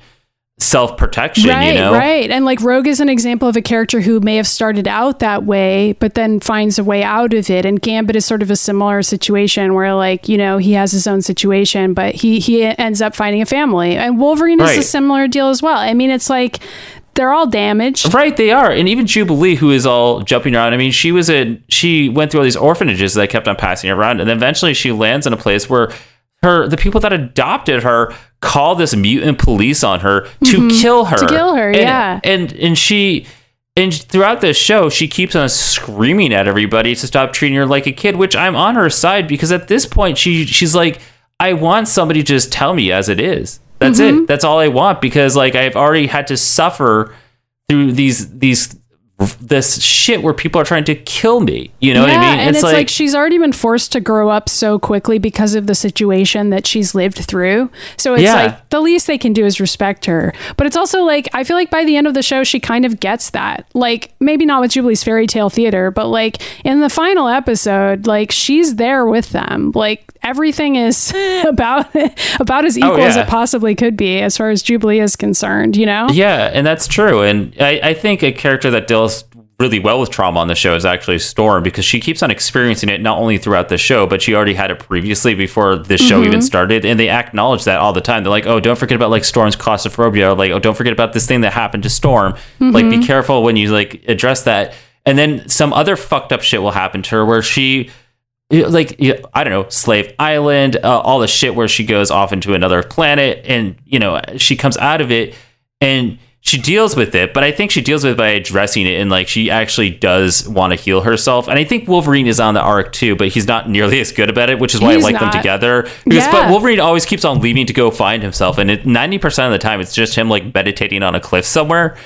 self protection. Right, you know, right. And like Rogue is an example of a character who may have started out that way, but then finds a way out of it. And Gambit is sort of a similar situation where like, you know, he has his own situation, but he he ends up finding a family. And Wolverine is a similar deal as well. I mean, it's like they're all damaged. Right, they are, and even Jubilee, who is all jumping around. I mean, she was in. She went through all these orphanages that kept on passing around, and eventually she lands in a place where her the people that adopted her call this mutant police on her to kill her. Mm-hmm. To kill her, And- yeah. and and she. And throughout this show, she keeps on screaming at everybody to stop treating her like a kid, which I'm on her side because at this point she she's like, I want somebody to just tell me as it is. That's Mm-hmm. it. That's all I want because like I've already had to suffer through these these this shit where people are trying to kill me. You know yeah, what I mean? and it's, like, she's already been forced to grow up so quickly because of the situation that she's lived through. So it's Yeah. like the least they can do is respect her. But it's also like I feel like by the end of the show, she kind of gets that. Like maybe not with Jubilee's fairy tale theater, but like in the final episode, like she's there with them. Like everything is about about as equal as Oh, yeah. it possibly could be as far as Jubilee is concerned. You know? yeah, and that's true. And I, I think a character that deals really well with trauma on the show is actually Storm because she keeps on experiencing it not only throughout the show, but she already had it previously before this show Mm-hmm. even started. And they acknowledge that all the time. They're like, oh, don't forget about like Storm's claustrophobia. Like, oh, don't forget about this thing that happened to Storm. Like, Mm-hmm. be careful when you like address that. And then some other fucked up shit will happen to her where she like you- I don't know, Slave Island, uh, all the shit where she goes off into another planet, and you know she comes out of it, and she deals with it. But I think she deals with it by addressing it, and like she actually does want to heal herself. And I think Wolverine is on the arc too, but he's not nearly as good about it, which is why He's I like them not. together. Because Yeah. but Wolverine always keeps on leaving to go find himself, and ninety percent of the time it's just him like meditating on a cliff somewhere.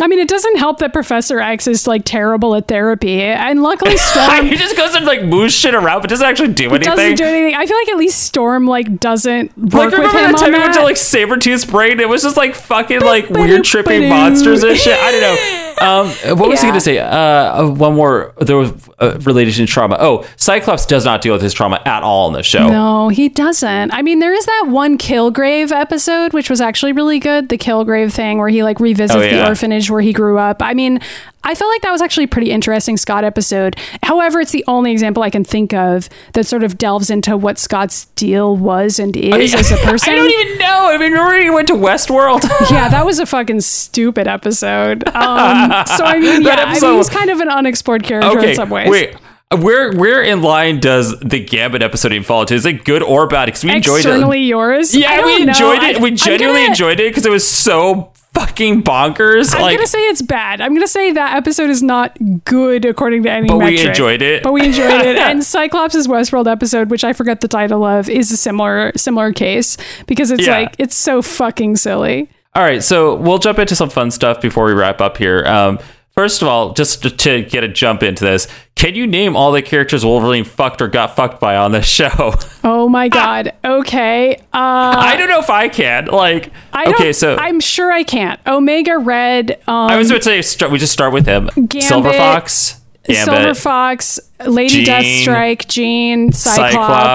I mean, it doesn't help that Professor X is like terrible at therapy, and luckily Storm he just goes and like moves shit around, but doesn't actually do anything. doesn't do anything. I feel like at least Storm like doesn't work Like with remember him that time on we went to like Sabretooth's brain? It was just like fucking like weird tripping monsters and shit. I don't know. Um, what was he gonna say? Uh, one more. There was uh, related to trauma. Oh, Cyclops does not deal with his trauma at all in the show. no, he doesn't. I mean, there is that one Kilgrave episode, which was actually really good. The Kilgrave thing where he like revisits Oh, yeah. the orphanage where he grew up. I mean, I felt like that was actually a pretty interesting Scott episode. However, it's the only example I can think of that sort of delves into what Scott's deal was and is as a person. I don't even know. I mean, remember he went to Westworld? yeah, that was a fucking stupid episode. Um, so I mean, yeah, That I mean, he's kind of an unexplored character in some ways. wait. Where where in line does the Gambit episode even fall into? Is it good or bad? Because we enjoyed Xternally it. yours. I Yeah, we enjoyed it. I- we genuinely enjoyed it because it was so fucking bonkers. I'm like gonna say it's bad. I'm gonna say that episode is not good according to any But we enjoyed it. But we enjoyed it. and Cyclops' Westworld episode, which I forget the title of, is a similar similar case because it's Yeah. like it's so fucking silly. All right, so we'll jump into some fun stuff before we wrap up here. Um, first of all, just to, to get a jump into this, can you name all the characters Wolverine fucked or got fucked by on this show? Oh my god. Okay. Uh I don't know if I can. Like, I okay, so I'm sure I can't. Omega Red, um, I was about to say we just start with him. Silver Fox, Gambit, Silver Fox, Lady Jean, Deathstrike, Jean, Cyclops,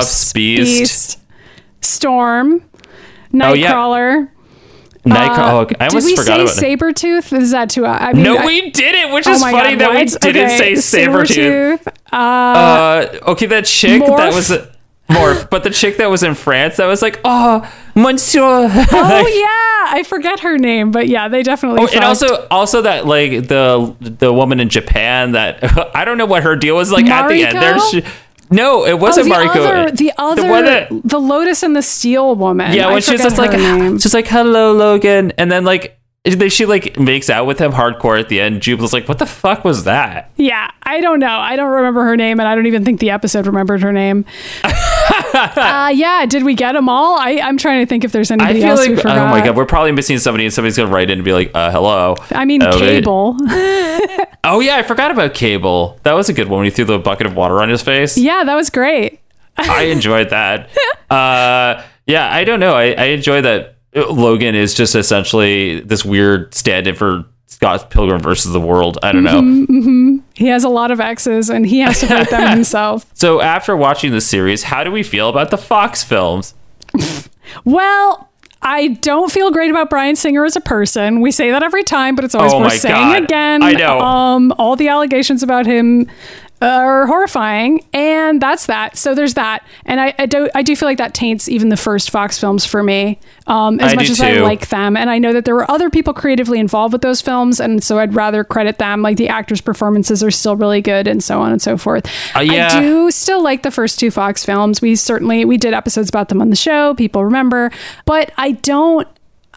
Cyclops, Beast. Storm, Oh, yeah. Nightcrawler. Uh, oh, okay. I almost did we forgot say about it. Sabretooth? Is that too? I mean, No, I- we didn't, which oh is my funny God, that we didn't Okay, say Sabretooth. Sabretooth. Uh, okay, that chick that Morph. was Morph, but the chick that was in France that was like, oh, Monsieur. Oh yeah, I forget her name, but yeah, they definitely. Oh, and also, also that like the the woman in Japan that I don't know what her deal was like at the end. There, Mariko? she, no, it Oh, wasn't the Mariko. other, the other, one that- the Lotus and the Steel woman. yeah, I when she's just like, name. she's like, hello, Logan, and then like. Then she like makes out with him hardcore at the end. Jubel's like, "What the fuck was that?" Yeah, I don't know. I don't remember her name, and I don't even think the episode remembered her name. uh, yeah, did we get them all? I, I'm trying to think if there's anybody else like, we forgot. oh my god, we're probably missing somebody, and somebody's gonna write in and be like, uh, "Hello." I mean, Oh. Cable. Oh yeah, I forgot about Cable. That was a good one when he threw the bucket of water on his face. yeah, that was great. I enjoyed that. Uh, yeah, I don't know. I, I enjoy that Logan is just essentially this weird stand-in for Scott Pilgrim versus the World. I don't Mm-hmm. know. He has a lot of exes, and he has to fight them himself. So after watching the series, how do we feel about the Fox films? Well, I don't feel great about Bryan Singer as a person. We say that every time, but it's always Oh worth saying God. again. I know. Um, all the allegations about him are horrifying, and that's that. So there's that, and I, I do I do feel like that taints even the first Fox films for me. Um, as I much as I like them, and I know that there were other people creatively involved with those films, and so I'd rather credit them. Like the actors' performances are still really good, and so on and so forth. Uh, yeah. I do still like the first two Fox films. We certainly we did episodes about them on the show. People remember, but I don't.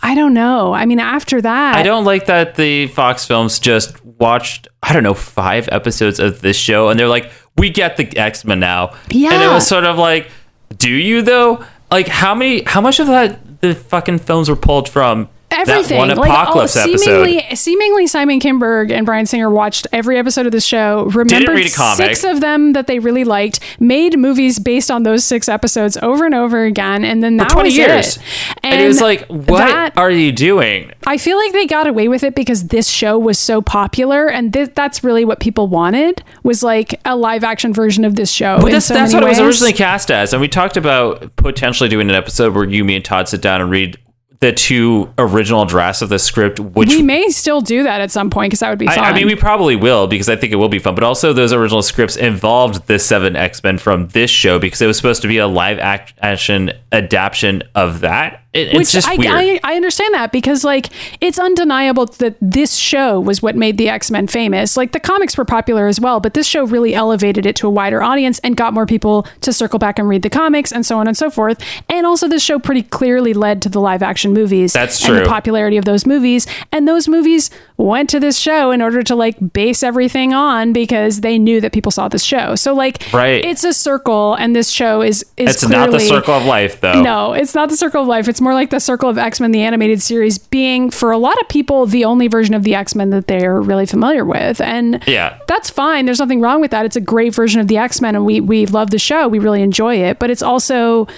I don't know. I mean, after that, I don't like that the Fox films just watched, I don't know, five episodes of this show and they're like, we get the X Men now. Yeah, And it was sort of like, do you though? Like, how many, how much of that the fucking films were pulled from everything. that one like, oh, apocalypse oh, episode? seemingly, seemingly Simon Kinberg and Bryan Singer watched every episode of the show, remembered read a comic. six of them that they really liked, made movies based on those six episodes over and over again, and then that 20 was years. it. And, it was like, what that- are you doing? I feel like they got away with it because this show was so popular, and thi- that's really what people wanted was like a live action version of this show. But that's, so that's what it was originally cast as. And we talked about potentially doing an episode where you, me, and Todd sit down and read the two original drafts of the script, which We may still do that at some point because that would be fun. I, I mean, we probably will because I think it will be fun. But also, those original scripts involved the seven X Men from this show because it was supposed to be a live action adaptation of that. It, it's Which just I, weird. I, I understand that because like it's undeniable that this show was what made the X-Men famous. Like the comics were popular as well, but this show really elevated it to a wider audience and got more people to circle back and read the comics and so on and so forth. And also this show pretty clearly led to the live action movies. That's And true. the popularity of those movies. And those movies went to this show in order to like base everything on because they knew that people saw this show. So like Right. it's a circle and this show is is it's not the circle of life, though. no, it's not the Circle of Life. It's more like the Circle of X Men, the animated series, being for a lot of people the only version of the X Men that they're really familiar with, and Yeah. that's fine. There's nothing wrong with that. It's a great version of the X Men, and we we love the show. We really enjoy it, but it's also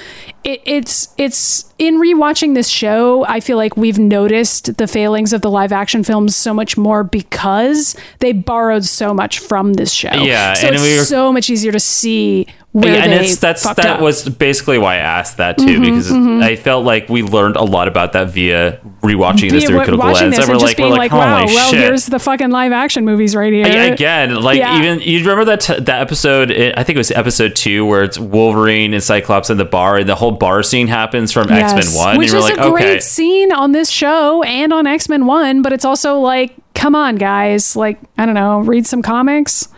it, it's it's in rewatching this show. I feel like we've noticed the failings of the live action films so much more because they borrowed so much from this show. Yeah, so it's we were- so much easier to see where yeah, and it's that's that up. Mm-hmm, was basically why I asked that too because I felt like we learned a lot about that via rewatching this Yeah, through wa- critical lens. and we're just like, we're like, like, wow, well, shit. here's the fucking live action movies right here. Yeah, again, like Yeah. even you remember that t- that episode? I think it was episode two where it's Wolverine and Cyclops in the bar, and the whole bar scene happens from X Men One. Which is like, a great okay, scene on this show and on X Men One, but it's also like, come on, guys, like I don't know, read some comics.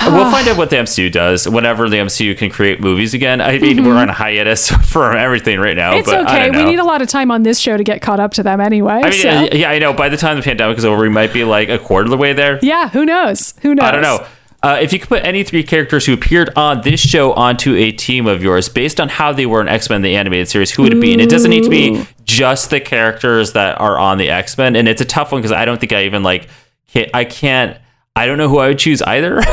we'll find out what the MCU does whenever the MCU can create movies again. I mean, we're on a hiatus for everything right now. Mm-hmm. It's but okay. We need a lot of time on this show to get caught up to them anyway. I mean, so. uh, yeah, I know. By the time the pandemic is over, we might be like a quarter of the way there. yeah, who knows? Who knows? I don't know. Uh, if you could put any three characters who appeared on this show onto a team of yours based on how they were in X Men the animated series, who would it be? And it doesn't need to be just the characters that are on the X Men. And it's a tough one because I don't think I even like. Can't, I can't. I don't know who I would choose either.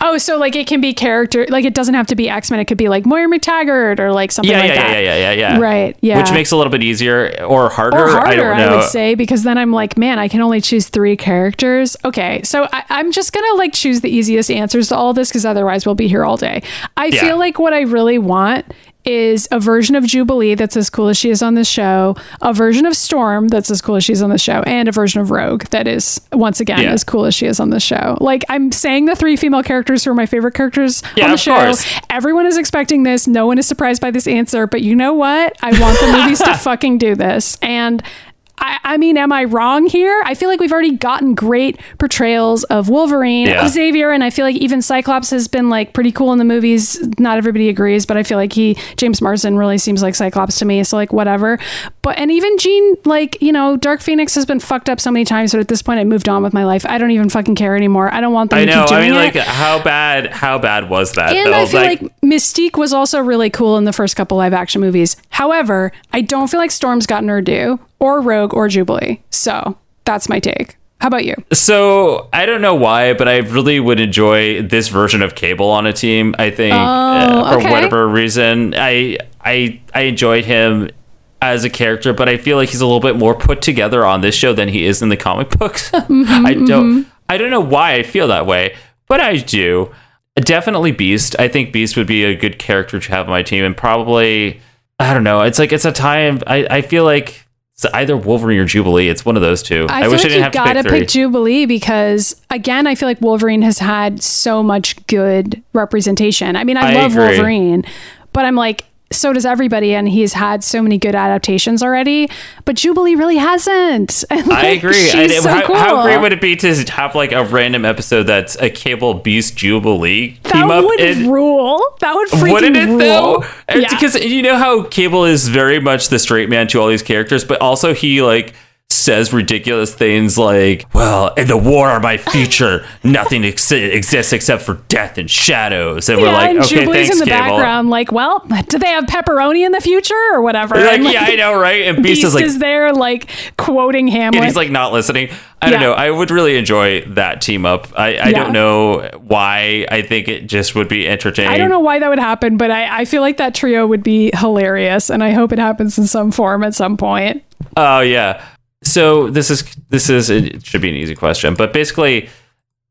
Oh, so like it can be character, like it doesn't have to be X Men. It could be like Moira MacTaggert or like something yeah, like yeah, that. yeah, yeah, yeah, yeah. Yeah. Right, yeah. Which makes it a little bit easier or harder. or I harder, don't I, would say, because then I'm like, man, I can only choose three characters. Okay, so I, I'm just gonna like choose the easiest answers to all this because otherwise we'll be here all day. I Yeah. feel like what I really want is a version of Jubilee that's as cool as she is on the show, a version of Storm that's as cool as she's on the show, and a version of Rogue that is once again Yeah. as cool as she is on the show. Like I'm saying the three female characters who are my favorite characters Yeah, on the show. course. Everyone is expecting this. No one is surprised by this answer, but you know what? I want the movies to fucking do this. And I, I mean, am I wrong here? I feel like we've already gotten great portrayals of Wolverine, Yeah. of Xavier, and I feel like even Cyclops has been like pretty cool in the movies. Not everybody agrees, but I feel like he, James Marsden, really seems like Cyclops to me. So like whatever. But and even Jean, like you know, Dark Phoenix has been fucked up so many times, but at this point, I moved on with my life. I don't even fucking care anymore. I don't want them I to know. keep I mean, it. like, how bad? How bad was that? And though? I feel like, Mystique was also really cool in the first couple live action movies. However, I don't feel like Storm's gotten her due, or Rogue, or Jubilee. So that's my take. How about you? So I don't know why, but I really would enjoy this version of Cable on a team. I think uh, for okay. whatever reason, I I I enjoyed him as a character, but I feel like he's a little bit more put together on this show than he is in the comic books. I don't I don't know why I feel that way, but I do. Definitely Beast. I think Beast would be a good character to have on my team, and probably I don't know. It's like it's a time. I I feel like. It's either Wolverine or Jubilee. It's one of those two. I, I, wish like I didn't you have gotta pick three. pick Jubilee because again, I feel like Wolverine has had so much good representation. I mean, I, I love agree. Wolverine, but I'm like, so does everybody, and he's had so many good adaptations already. But Jubilee really hasn't. And, I agree. I, so how, cool. how great would it be to have like a random episode that's a Cable Beast Jubilee that team up? would and- rule. That would freaking wouldn't it rule. though? Yeah. Because you know how Cable is very much the straight man to all these characters, but also he like says ridiculous things like, "Well, in the war of my future, nothing ex- exists except for death and shadows," and we're like, and "Okay, Jubilee's thanks, in the Cable." background, like, well, do they have pepperoni in the future or whatever? Like, And, yeah, I know, right? And Beast, Beast is like, is there, like quoting Hamlet. and he's like not listening. I don't know. I would really enjoy that team up. I, I Yeah. don't know why. I think it just would be entertaining. I don't know why that would happen, but I, I feel like that trio would be hilarious, and I hope it happens in some form at some point. Oh yeah. So this is this is it should be an easy question, but basically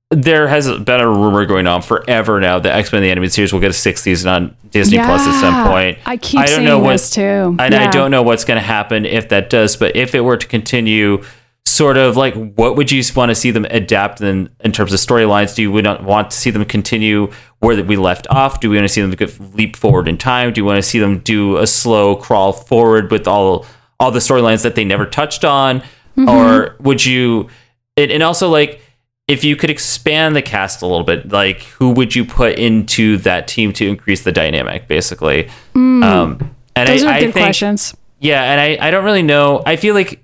there has been a rumor going on forever now that X Men the animated series will get a sixth season on Disney Plus at some point. I keep don't know what, this too. and I don't know what's going to happen if that does. But if it were to continue, sort of like what would you want to see them adapt in in terms of storylines? Do you want to see them continue where that we left off? Do we want to see them leap forward in time? Do you want to see them do a slow crawl forward with all all the storylines that they never touched on? Mm-hmm. Or would you? And, and also like. If you could expand the cast a little bit, like who would you put into that team to increase the dynamic, basically? Um, and Mm. Those I, are I good think, questions. yeah, and I, I don't really know. I feel like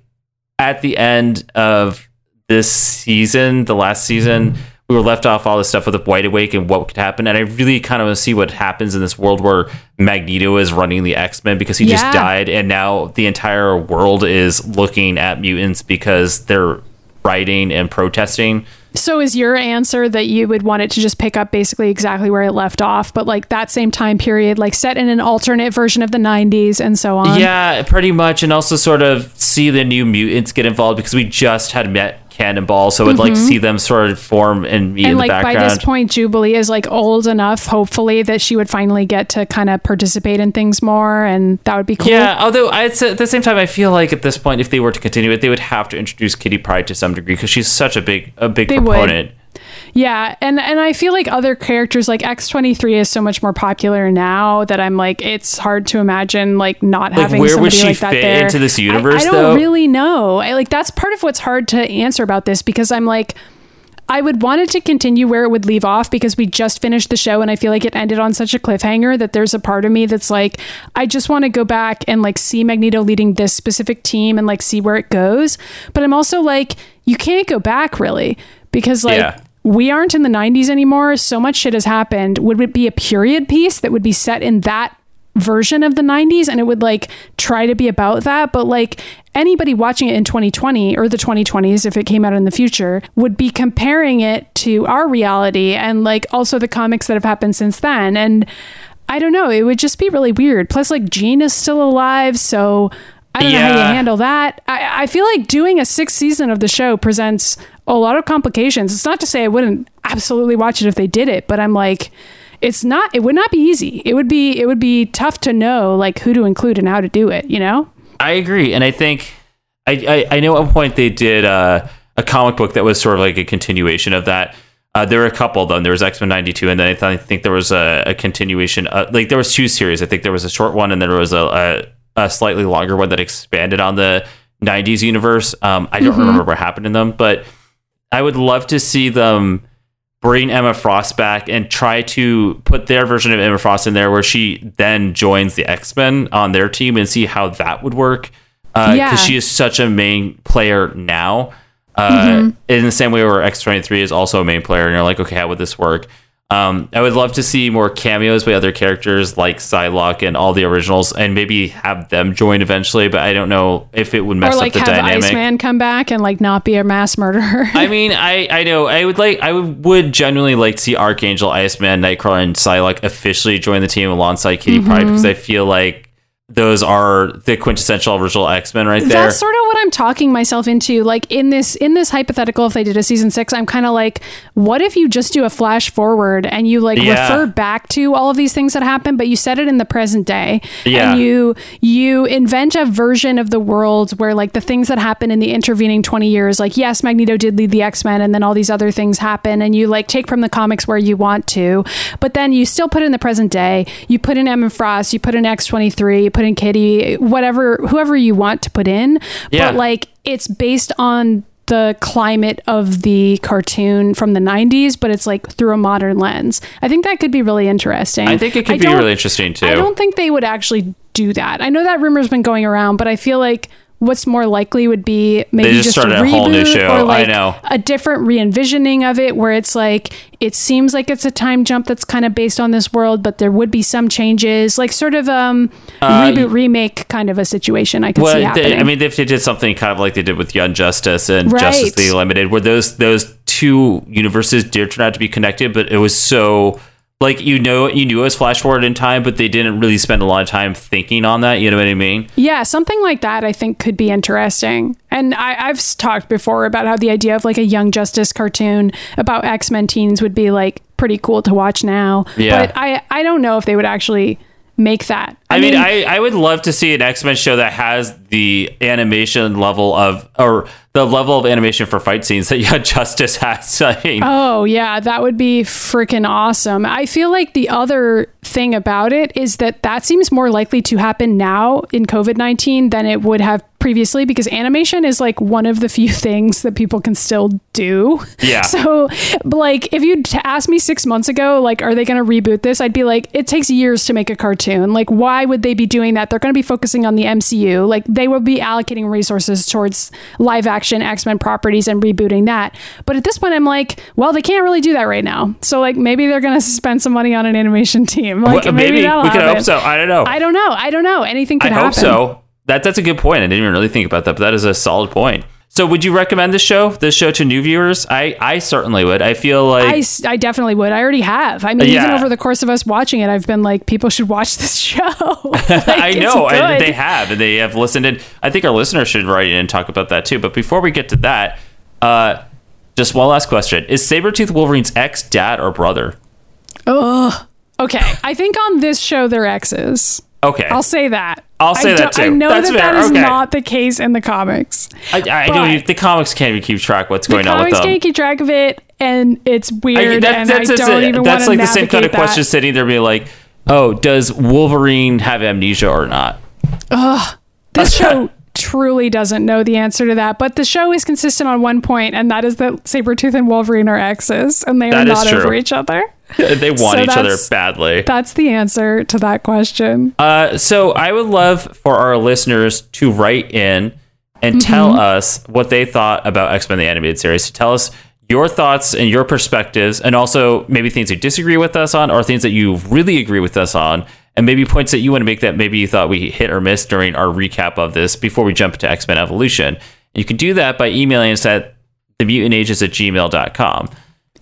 at the end of this season, the last season, we were left off all this stuff with White Awake and what could happen. And I really kind of want to see what happens in this world where Magneto is running the X Men because he just died. And now the entire world is looking at mutants because they're writing and protesting. So is your answer that you would want it to just pick up basically exactly where it left off, but like that same time period, like set in an alternate version of the 90s and so on? Yeah, pretty much, and also sort of see the new mutants get involved because we just had met cannonball, so it would like see them sort of form and be in Mm-hmm. and the like by background. this point jubilee is like old enough hopefully that she would finally get to kind of participate in things more and that would be cool Yeah, although I'd at the same time, I feel like at this point, if they were to continue it, they would have to introduce Kitty Pryde to some degree because she's such a big, a big They would. Yeah, and and I feel like other characters like X23 is so much more popular now that I'm like it's hard to imagine like not Like, having where would somebody she like that fit there. into this I- universe, I, don't though? really know. I like that's part of what's hard to answer about this because I'm like I would want it to continue where it would leave off because we just finished the show and I feel like it ended on such a cliffhanger that there's a part of me that's like I just want to go back and like see Magneto leading this specific team and like see where it goes. But I'm also like you can't go back really because like Yeah. We aren't in the 90s anymore. So much shit has happened. Would it be a period piece that would be set in that version of the 90s and it would like try to be about that? But like anybody watching it in 2020 or the 2020s, if it came out in the future, would be comparing it to our reality and like also the comics that have happened since then. And I don't know, it would just be really weird. Plus, like Jean is still alive. So I don't know how you handle that. I, I feel like doing a sixth season of the show presents a lot of complications. It's not to say I wouldn't absolutely watch it if they did it, but I'm like, it's not. It would not be easy. It would be. It would be tough to know like who to include and how to do it. You know? I agree, and I think I I, I know at one point they did uh, a comic book that was sort of like a continuation of that. Uh, there were a couple though. There was X Men '92, and then I, th- I think there was a, a continuation. Uh, like there was two series. I think there was a short one, and then there was a, a, slightly longer one that expanded on the '90s universe. Um, I don't remember what happened in them, but I would love to see them bring Emma Frost back and try to put their version of Emma Frost in there, where she then joins the X Men on their team and see how that would work. Because Yeah. she is such a main player now. Uh, Mm-hmm. In the same way where X twenty three is also a main player, and you're like, okay, how would this work? Um, I would love to see more cameos by other characters like Psylocke and all the originals, and maybe have them join eventually. But I don't know if it would mess or like up the have dynamic. Iceman come back and like not be a mass murderer. I mean, I I know I would like I would, would genuinely like to see Archangel, Iceman, Nightcrawler, and Psylocke officially join the team alongside Kitty Mm-hmm. Pryde because I feel like those are the quintessential original X Men right there. That's sort of what I'm talking myself into. Like in this in this hypothetical, if they did a season six, I'm kind of like, what if you just do a flash forward and you like Yeah. refer back to all of these things that happened, but you set it in the present day, Yeah. and you you invent a version of the world where like the things that happen in the intervening 20 years, like yes, Magneto did lead the X Men, and then all these other things happen, and you like take from the comics where you want to, but then you still put in the present day. You put in Emma Frost, you put in X23, you put in Kitty, whatever, whoever you want to put in. Yeah. But like it's based on the climate of the cartoon from the 90s, but it's like through a modern lens. I think that could be really interesting. I think it could be really interesting too. I don't think they would actually do that. I know that rumor's been going around, but I feel like what's more likely would be maybe just just, started a, a whole new reboot or I like know. a different re-envisioning of it where it's like it seems like it's a time jump that's kind of based on this world but there would be some changes like sort of um reboot remake kind of a situation i could see Uh, well, happening they, I mean, if they did something kind of like they did with Young Justice and Right. Justice League Limited, where those those two universes did turn out to be connected, but it was so like you know you knew it was flash forward in time, but they didn't really spend a lot of time thinking on that. You know what I mean? Yeah, something like that I think could be interesting. And I, I've talked before about how the idea of like a Young Justice cartoon about X Men teens would be like pretty cool to watch now. Yeah. But I, I don't know if they would actually make that. I, mean, I, I would love to see an X Men show that has the animation level of, or the level of animation for fight scenes that Young Justice has. I mean, Oh, yeah, that would be freaking awesome. I feel like the other thing about it is that that seems more likely to happen now in COVID 19 than it would have previously because animation is like one of the few things that people can still do. Yeah. So, like, if you'd asked me six months ago, like, are they going to reboot this? I'd be like, it takes years to make a cartoon. Like, why would they be doing that? They're going to be focusing on the MCU. Like, they will be allocating resources towards live action X Men properties and rebooting that. But at this point, I'm like, well, they can't really do that right now. So, like, maybe they're going to spend some money on an animation team. Like, Well, maybe, maybe we can happen. hope so. I don't know. I don't know. I don't know. Anything could I happen. hope so. That that's a good point. I didn't even really think about that, but that is a solid point. So, would you recommend this show? This show to new viewers? I I certainly would. I feel like I definitely would. I already have. I mean, even over the course of us watching it, I've been like, people should watch this show. Like, I know, and they have, and they have listened. And I think our listeners should write in and talk about that too. But before we get to that, Uh, just one last question: Is Sabretooth Wolverine's ex, dad, or brother? Ugh. Okay, I think on this show they're exes. Okay, I'll say that. I'll say I that don't- I know That's that fair. that is Okay. not the case in the comics. I, I you, the comics can't even keep track what's going on with comics them. can't keep track of it, and it's I- weird, that- and that's I don't it. even That's like the same kind of that. question sitting there being like, oh, does Wolverine have amnesia or not? This show truly doesn't know the answer to that, but the show is consistent on one point, and that is that Sabretooth and Wolverine are exes, and they are not true. over each other. they want So each other badly. That's the answer to that question. Uh, so I would love for our listeners to write in and Mm-hmm. tell us what they thought about X Men the animated series. To tell us your thoughts and your perspectives, and also maybe things you disagree with us on, or things that you really agree with us on, and maybe points that you want to make that maybe you thought we hit or missed during our recap of this before we jump into X Men Evolution. You can do that by emailing us at themutantages at gmail.com.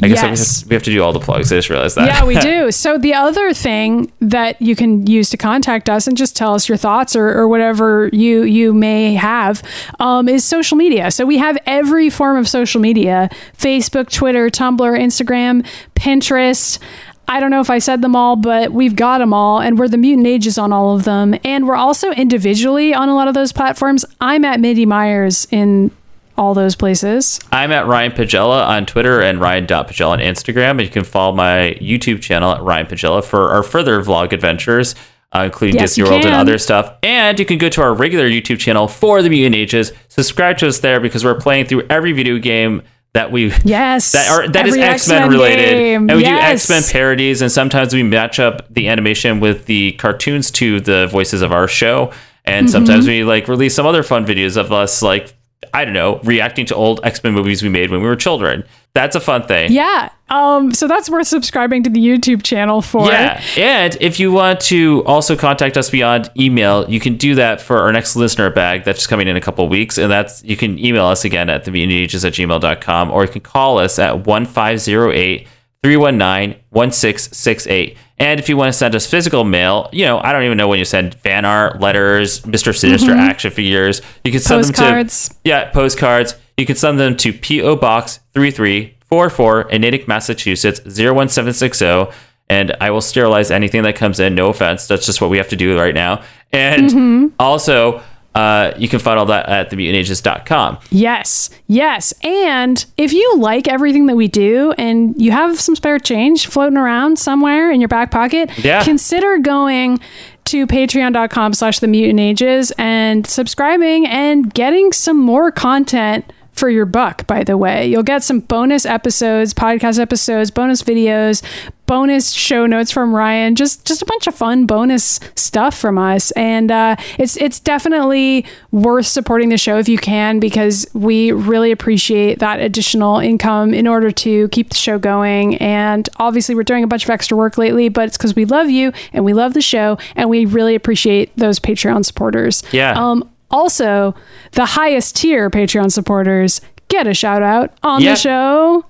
I guess Yes. we have to do all the plugs. I just realized that. Yeah, we do. So the other thing that you can use to contact us and just tell us your thoughts or, or whatever you you may have um, is social media. So we have every form of social media: Facebook, Twitter, Tumblr, Instagram, Pinterest. I don't know if I said them all, but we've got them all, and we're the Mutant Ages on all of them. And we're also individually on a lot of those platforms. I'm at MIDImyers in all those places. I'm at Ryan Pagella on Twitter and Ryan.Pagella on Instagram. And you can follow my YouTube channel at Ryan Pagella for our further vlog adventures, uh, including Yes, Disney World and other stuff. And you can go to our regular YouTube channel for the Mutant Ages. Subscribe to us there because we're playing through every video game that we Yes, that are that is Every X Men X-Men related, game. and we Yes. do X Men parodies, and sometimes we match up the animation with the cartoons to the voices of our show, and Mm-hmm. sometimes we like release some other fun videos of us like I don't know reacting to old X Men movies we made when we were children. That's a fun thing. Yeah. Um, so that's worth subscribing to the YouTube channel for. Yeah, and if you want to also contact us beyond email, you can do that for our next listener bag that's coming in a couple weeks. And that's you can email us again at themutantages at gmail.com or you can call us at 1508 319 1668. And if you want to send us physical mail, you know, I don't even know when you send fan art, letters, Mr. Sinister mm-hmm. action figures. You can send them to yeah, postcards. You can send them to P.O. Box 3344 in Natick, Massachusetts 01760. And I will sterilize anything that comes in. No offense. That's just what we have to do right now. And mm-hmm. also, uh, you can find all that at themutantages.com. Yes. Yes. And if you like everything that we do and you have some spare change floating around somewhere in your back pocket, Yeah. consider going to patreon.com slash the mutant ages and subscribing and getting some more content for your buck by the way you'll get some bonus episodes podcast episodes bonus videos bonus show notes from ryan. Just just a bunch of fun bonus stuff from us. And uh, it's it's definitely worth supporting the show if you can because we really appreciate that additional income in order to keep the show going. And obviously we're doing a bunch of extra work lately but it's because we love you and we love the show and we really appreciate those patreon supporters. Yeah. um also, the highest tier Patreon supporters get a shout out on the show.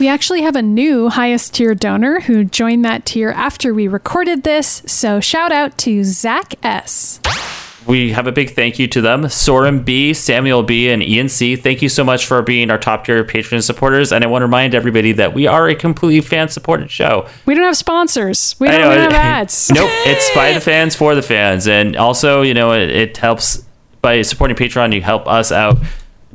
We actually have a new highest tier donor who joined that tier after we recorded this. So, shout out to Zach S. We have a big thank you to them Soren B, Samuel B, and Ian C. Thank you so much for being our top tier patron supporters. And I want to remind everybody that we are a completely fan supported show. We don't have sponsors, we don't, know, we don't have ads. nope, it's by the fans for the fans, and also you know it, it helps by supporting Patreon. You help us out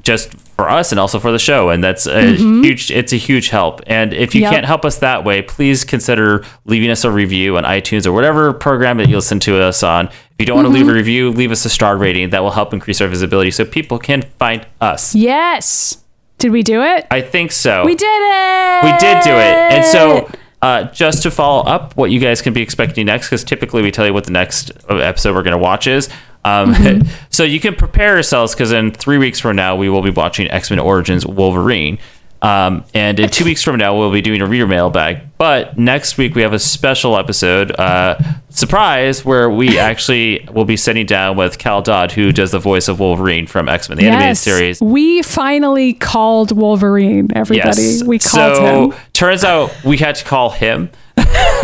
just for us and also for the show, and that's a huge. It's a huge help. And if you Mm-hmm. Yep. can't help us that way, please consider leaving us a review on iTunes or whatever program that you listen to us on. If you don't want to leave a Mm-hmm. review, leave us a star rating. That will help increase our visibility so people can find us. Yes. Did we do it? I think so. we did it. We did do it. And so, uh, just to follow up what you guys can be expecting next, because typically we tell you what the next episode we're going to watch is. Um, Mm-hmm. so you can prepare yourselves because in three weeks from now we will be watching X Men Origins Wolverine. Um, and in two weeks from now we'll be doing a reader mailbag. But next week we have a special episode, uh, surprise, where we actually will be sitting down with Cal Dodd, who does the voice of Wolverine from X Men the animated yes. series. We finally called Wolverine, everybody. We called so him. turns out we had to call him.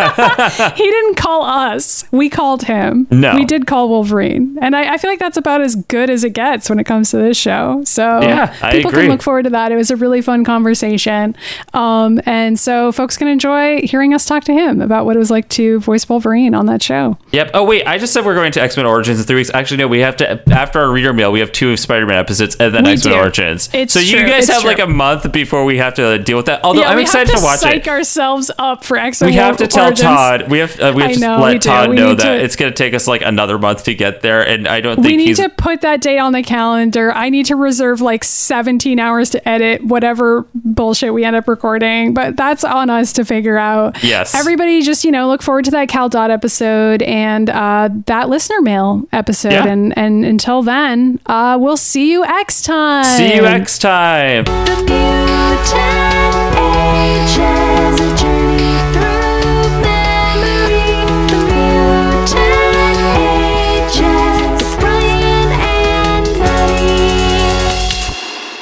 he didn't call us. We called him. No. We did call Wolverine. And I, I feel like that's about as good as it gets when it comes to this show. So Yeah, people can look forward to that. It was a really fun conversation. Um, and so folks can enjoy hearing us talk to him about what it was like to voice Wolverine on that show. Yep. Oh wait, I just said we're going to X Men Origins in three weeks. Actually, no. We have to after our reader mail. We have two Spider Man episodes and then X Men. Origins. It's so you guys It's have like a month before we have to deal with that. Although I'm excited to, to, watch psych it. ourselves up for X Men. we have to tell Todd. We have uh, we have I to know, we let. Todd We know that to- it's going to take us like another month to get there, and I don't think We need he's. to put that date on the calendar. I need to reserve like 17 hours to edit whatever bullshit we end up recording, but that's on us to figure out. Yes. Everybody just, you know, look forward to that Cal Dodd episode and uh, that listener mail episode. Yeah. And, and until then, uh, we'll see you X time. See you next time.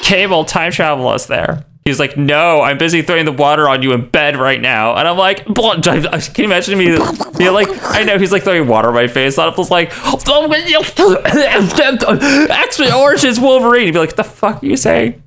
Cable, time travel us there. He's like, no, I'm busy throwing the water on you in bed right now. And I'm like, can you imagine me? Be like, I know he's like throwing water on my face. And I was like, X Men Origins Wolverine. He'd be like, what the fuck are you saying?